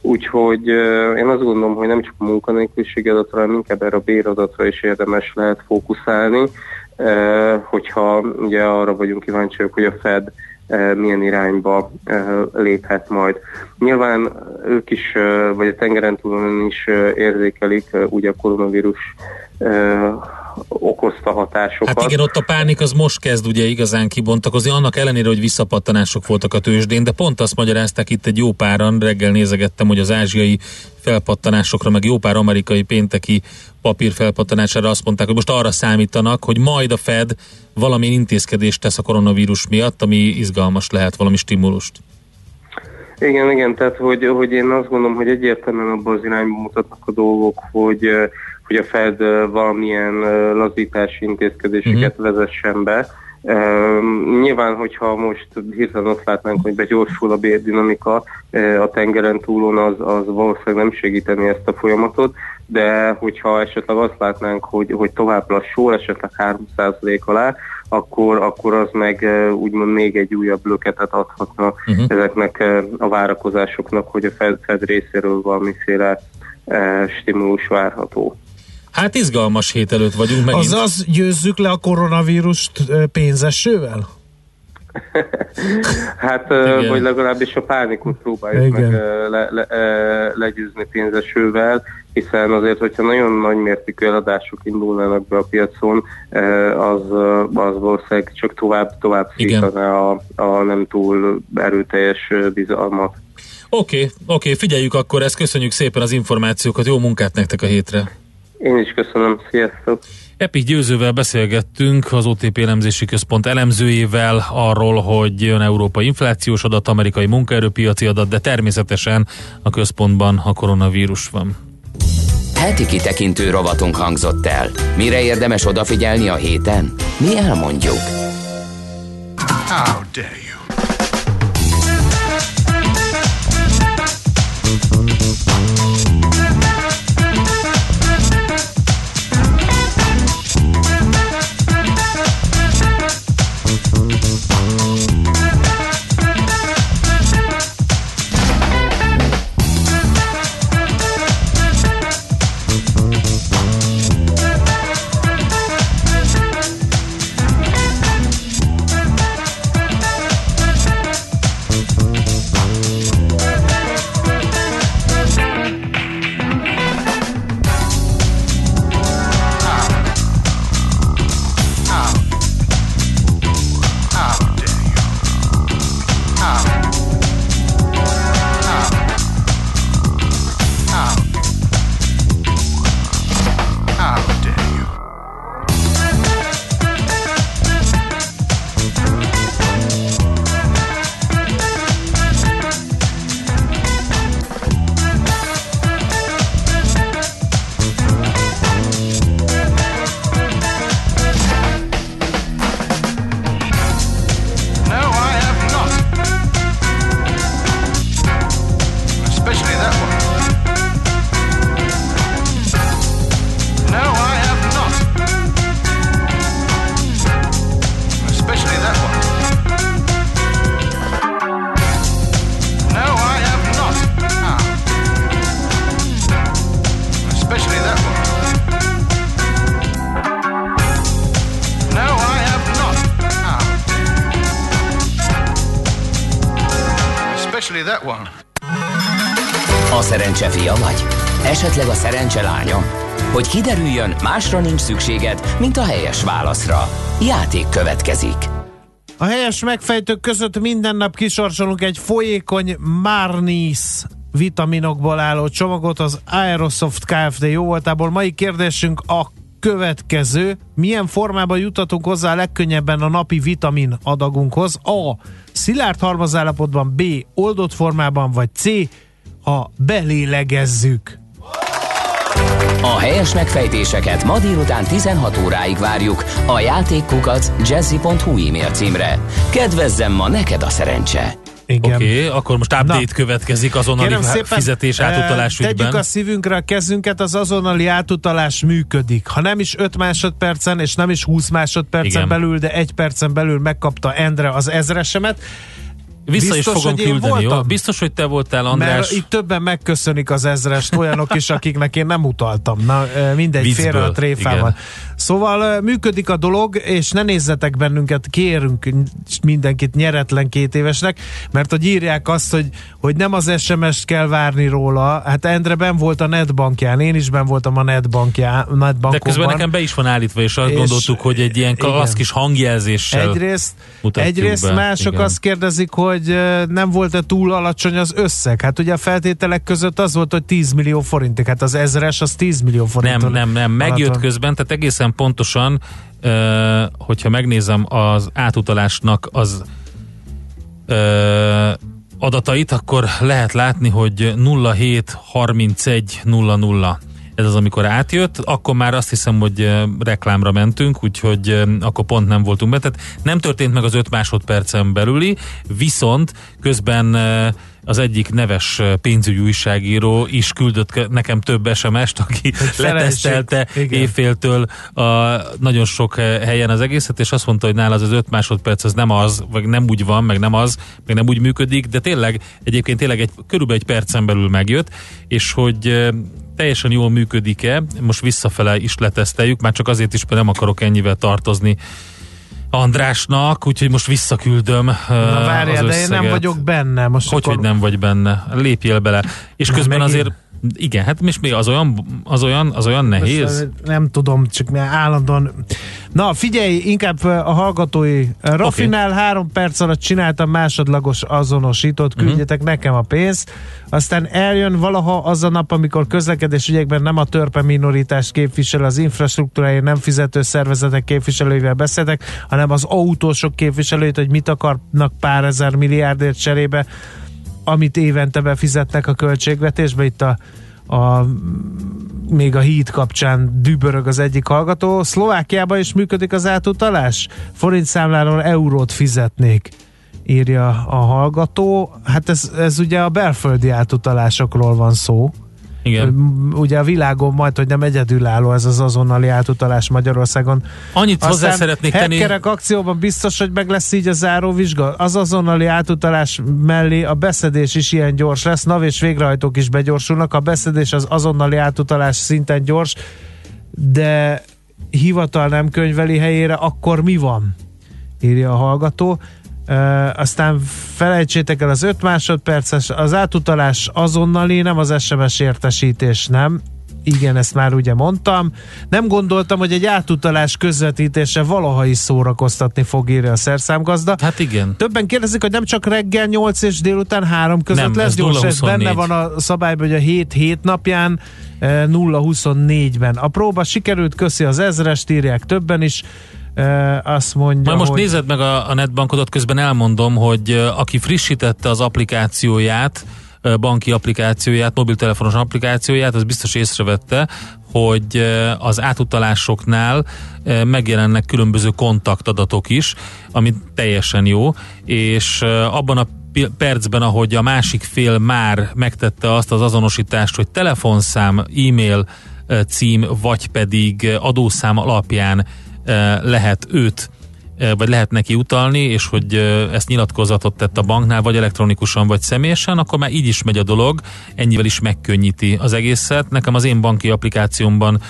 Úgyhogy e, én azt gondolom, hogy nem csak a munkanélküliség adatra, hanem inkább erre a béradatra is érdemes lehet fókuszálni, e, hogyha ugye arra vagyunk kíváncsiak, hogy a Fed e, milyen irányba e, léphet majd. Nyilván ők is, e, vagy a tengeren túlon is e, érzékelik e, ugye a koronavírus e, okozta hatásokat. Hát igen, ott a pánik az most kezd ugye igazán kibontakozni, annak ellenére, hogy visszapattanások voltak a tőzsdén, de pont azt magyarázták itt egy jó páran, reggel nézegettem, hogy az ázsiai felpattanásokra, meg jó pár amerikai pénteki papír felpattanására azt mondták, hogy most arra számítanak, hogy majd a Fed valamilyen intézkedést tesz a koronavírus miatt, ami izgalmas lehet, valami stimulust. Igen, igen, tehát hogy, hogy én azt gondolom, hogy egyértelműen abban az irányba mutatnak a dolgok, hogy, hogy a Fed valamilyen lazítási intézkedéseket uh-huh. vezessen be. Um, nyilván, hogyha most hirtelen azt látnánk, hogy begyorsul a bérdinamika uh, a tengeren túlon, az, az valószínűleg nem segíteni ezt a folyamatot, de hogyha esetleg azt látnánk, hogy, hogy tovább lassul, esetleg 3% alá, akkor, akkor az meg uh, úgymond még egy újabb löketet adhatna uh-huh. ezeknek uh, a várakozásoknak, hogy a Fed, Fed részéről valamiféle stimulus várható. Hát izgalmas hét előtt vagyunk megint. Azaz győzzük le a koronavírust pénzesővel? Hát, Igen. Vagy legalábbis a pánikot próbáljuk Igen. meg le, le, legyőzni pénzesővel, hiszen azért, hogyha nagyon nagy mértékű eladások indulnának be a piacon, az, az valószínűleg csak tovább, tovább szítaná a, a nem túl erőteljes bizalmat. Oké, okay, oké, okay, figyeljük akkor ezt, köszönjük szépen az információkat, jó munkát nektek a hétre. Én is köszönöm, sziasztok! Epi Győzővel beszélgettünk, az OTP elemzési központ elemzőjével arról, hogy jön európai inflációs adat, amerikai munkaerőpiaci adat, de természetesen a központban a koronavírus van. Heti kitekintő rovatunk hangzott el. Mire érdemes odafigyelni a héten? Mi elmondjuk. How dare you? Esetleg a szerencse? Hogy kiderüljön, másra nincs szükséged, mint a helyes válaszra. Játék következik. A helyes megfejtők között minden nap kisorsolunk egy folyékony Marnis vitaminokból álló csomagot az Aerosoft Kft. jó voltából. Mai kérdésünk a következő. Milyen formában jutatunk hozzá legkönnyebben a napi vitamin adagunkhoz? A. Szilárd halmazállapotban, B. Oldott formában, vagy C. Ha belélegezzük. A helyes megfejtéseket ma délután 16 óráig várjuk a játékkukac jazzy.hu e-mail címre. Kedvezzem ma neked a szerencse! Igen. Oké, okay, akkor most update Na. következik azonnali Kérem szépen, fizetés átutalás eh, ügyben. Tegyük a szívünkre a kezünket, az azonnali átutalás működik. Ha nem is 5 másodpercen, és nem is 20 másodpercen Igen. belül, de egy percen belül megkapta Endre az ezresemet. Vissza Biztos, is fogom küldeni, jó? voltam? Biztos, hogy te voltál, András. Mert itt többen megköszönik az ezrest, olyanok is, akiknek én nem utaltam. Na, mindegy, Viccből, félre a tréfával. igen. Szóval működik a dolog, és ne nézzetek bennünket, kérünk mindenkit nyeretlen két évesnek, mert hogy írják azt, hogy, hogy nem az SMS-t kell várni róla. Hát Endre ben volt a netbankján, én is ben voltam a netbankján, netbankomban. De közben nekem be is van állítva, és azt És- gondoltuk, hogy egy ilyen kis hangjelzéssel Egyrészt, egyrészt be. mások Igen. azt kérdezik, hogy ö, nem volt-e túl alacsony az összeg. Hát ugye a feltételek között az volt, hogy 10 millió forintig. Hát az ezres az 10 millió forint. Nem, nem, nem, megjött közben, tehát egészen pontosan, hogyha megnézem az átutalásnak az adatait, akkor lehet látni, hogy 073100 ez az, amikor átjött, akkor már azt hiszem, hogy reklámra mentünk, úgyhogy akkor pont nem voltunk be. Tehát nem történt meg az 5 másodpercen belüli, viszont közben az egyik neves pénzügyi újságíró is küldött ke- nekem több SMS-t, aki letesztelte éjféltől a nagyon sok helyen az egészet, és azt mondta, hogy nála az az 5 másodperc az nem az, vagy nem úgy van, meg nem az, meg nem úgy működik, de tényleg egyébként tényleg egy, körülbelül egy percen belül megjött, és hogy teljesen jól működik-e, most visszafele is leteszteljük, már csak azért is, mert nem akarok ennyivel tartozni Andrásnak, úgyhogy most visszaküldöm Na várjál, de én nem vagyok benne. Most hogy, akkor... hogy nem vagy benne? Lépjél bele. És Na, közben megint? azért igen, hát most mi az olyan, az olyan, az olyan nehéz? Most, nem tudom, csak mi állandóan... Na, figyelj, inkább a hallgatói. Rafinál három perc alatt csináltam másodlagos azonosítót, Mhm. küldjetek nekem a pénzt. Aztán eljön valaha az a nap, amikor közlekedés ügyekben nem a törpe minoritást képvisel, az infrastruktúráért nem fizető szervezetek képviselőivel beszéltek, hanem az autósok képviselőit, hogy mit akarnak pár ezer milliárdért cserébe, amit évente befizetnek a költségvetésbe. Itt a, a még a híd kapcsán dübörög az egyik hallgató. Szlovákiában is működik az átutalás? Forint számláról eurót fizetnék, írja a hallgató. Hát ez, ez ugye a belföldi átutalásokról van szó. Igen. Ugye a világon majd, hogy nem egyedülálló ez az azonnali átutalás Magyarországon. Annyit hozzá szeretnék tenni- hackerek akcióban biztos, hogy meg lesz így a záróvizsga. Az azonnali átutalás mellé a beszedés is ilyen gyors lesz, NAV és végrehajtók is begyorsulnak. A beszedés az azonnali átutalás szinten gyors, de hivatal nem könyveli helyére, akkor mi van? Írja a hallgató. Uh, aztán felejtsétek el az 5 másodperces, az átutalás azonnali, nem az SMS értesítés, nem? Igen, ezt már ugye mondtam. Nem gondoltam, hogy egy átutalás közvetítése valaha is szórakoztatni fog írja a szerszámgazda. Hát igen. Többen kérdezik, hogy nem csak reggel 8 és délután 3 között Nem, lesz ez gyors, ez 0-24. benne van a szabályban, hogy a 7 hét napján eh, 0-24-ben. A próba sikerült, köszi az ezrest, írják többen is. Azt mondja, Majd most hogy... nézed meg a, a netbankodat, közben elmondom, hogy aki frissítette az applikációját, banki applikációját, mobiltelefonos applikációját, az biztos észrevette, hogy az átutalásoknál megjelennek különböző kontaktadatok is, ami teljesen jó, és abban a percben, ahogy a másik fél már megtette azt az azonosítást, hogy telefonszám, e-mail cím, vagy pedig adószám alapján lehet őt vagy lehet neki utalni, és hogy ezt nyilatkozatot tett a banknál, vagy elektronikusan, vagy személyesen, akkor már így is megy a dolog, ennyivel is megkönnyíti az egészet. Nekem az én banki applikációmban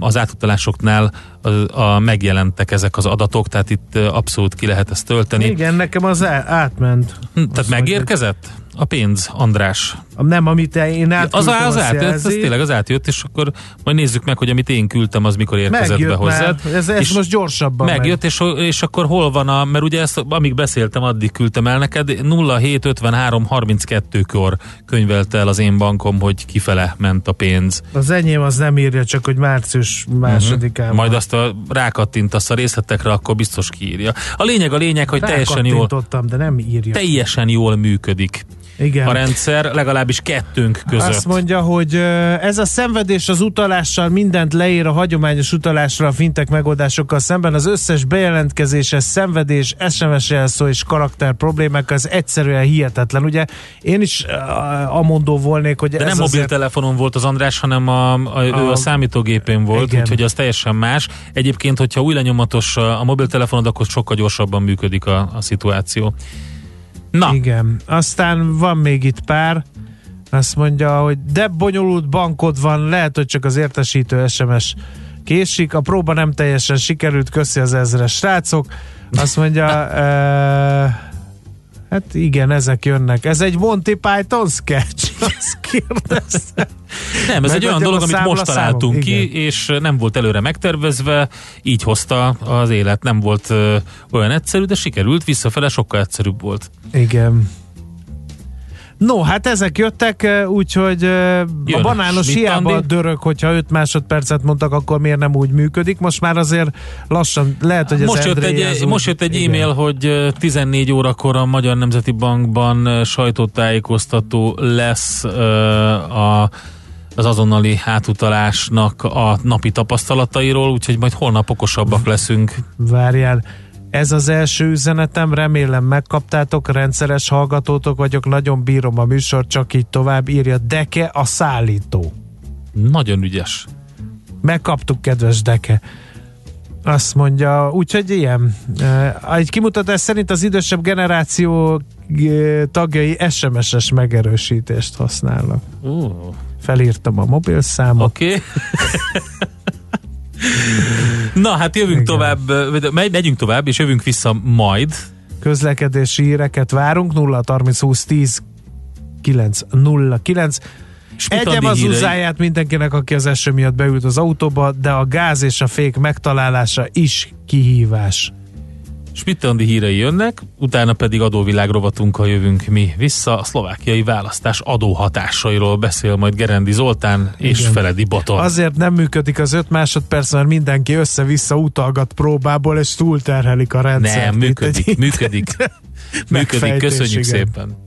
az átutalásoknál a, a megjelentek ezek az adatok, tehát itt abszolút ki lehet ezt tölteni. Igen, nekem az átment. Hm, Tehát megérkezett? A pénz, András. Nem, amit én Az, átküldtem, az azt átjött, ez jelzi. tényleg az átjött, és akkor majd nézzük meg, hogy amit én küldtem, az mikor érkezett Megjött be hozzád. már. Ez, ez és most gyorsabban megjött, és, és akkor hol van a, mert ugye ezt, amíg beszéltem, addig küldtem el neked, 0753 32-kor könyvelte el az én bankom, hogy kifele ment a pénz. Az enyém az nem írja, csak hogy március másodikán. Mhm. Majd azt a rákattintasz a részletekre, akkor biztos kiírja. A lényeg a lényeg, hogy teljesen jól, de nem írja. teljesen jól működik Igen. a rendszer, legalábbis kettőnk között. Azt mondja, hogy ez a szenvedés az utalással mindent leír a hagyományos utalásra a fintek megoldásokkal szemben. Az összes bejelentkezéses szenvedés, SMS jelszó és karakter problémák az egyszerűen hihetetlen. Ugye én is amondó volnék, hogy De ez nem azért... mobiltelefonon volt az András, hanem a, a, a, ő A- számítógépén volt, Igen. úgyhogy az teljesen más. Egyébként, hogyha új lenyomatos a a mobiltelefonod, akkor sokkal gyorsabban működik a, a szituáció. Na, Igen. Aztán van még itt pár. Azt mondja, hogy de bonyolult bankod van, lehet, hogy csak az értesítő SMS késik. A próba nem teljesen sikerült, köszi az ezres srácok. Azt mondja, hát igen, ezek jönnek. Ez egy Monty Python sketch? Azt kérdezte. nem, ez egy olyan dolog, amit most számom. találtunk ki, Igen. és nem volt előre megtervezve, így hozta az élet. Nem volt ö, olyan egyszerű, de sikerült, visszafele sokkal egyszerűbb volt. Igen. No, hát ezek jöttek, úgyhogy eh, a Jön banános Schmidt hiába Andi. dörög, hogyha 5 másodpercet mondtak, akkor miért nem úgy működik. Most már azért lassan, lehet, hogy ez Most jött, egy, úgy- most jött egy igen. e-mail, hogy ö, 14 órakor a Magyar Nemzeti Bankban sajtótájékoztató lesz a az azonnali átutalásnak a napi tapasztalatairól, úgyhogy majd holnap okosabbak leszünk. Várjál, ez az első üzenetem, remélem megkaptátok, rendszeres hallgatótok vagyok, nagyon bírom a műsor, csak így tovább írja Deke a szállító. Nagyon ügyes. Megkaptuk, kedves Deke. Azt mondja, úgyhogy ilyen. Egy kimutatás szerint az idősebb generáció tagjai SMS-es megerősítést használnak. Uh. Felírtam a mobilszámot. Oké. Okay. Na, hát jövünk Igen. tovább, megy- megyünk tovább, és jövünk vissza majd. Közlekedési híreket várunk 0 30 20 10 9 0 9 Schmidt Egyem az uzáját mindenkinek, aki az eső miatt beült az autóba, de a gáz és a fék megtalálása is kihívás. Schmidt Andi hírei jönnek, utána pedig adóvilág rovatunkkal jövünk mi vissza. A szlovákiai választás adóhatásairól beszél majd Gerendi Zoltán és Igen. Feledi Baton. Azért nem működik az 5 másodperc, mert mindenki össze-vissza utalgat próbából, és túlterhelik a rendszert. Nem, Itt működik, egy- működik. Működik, köszönjük igen. szépen.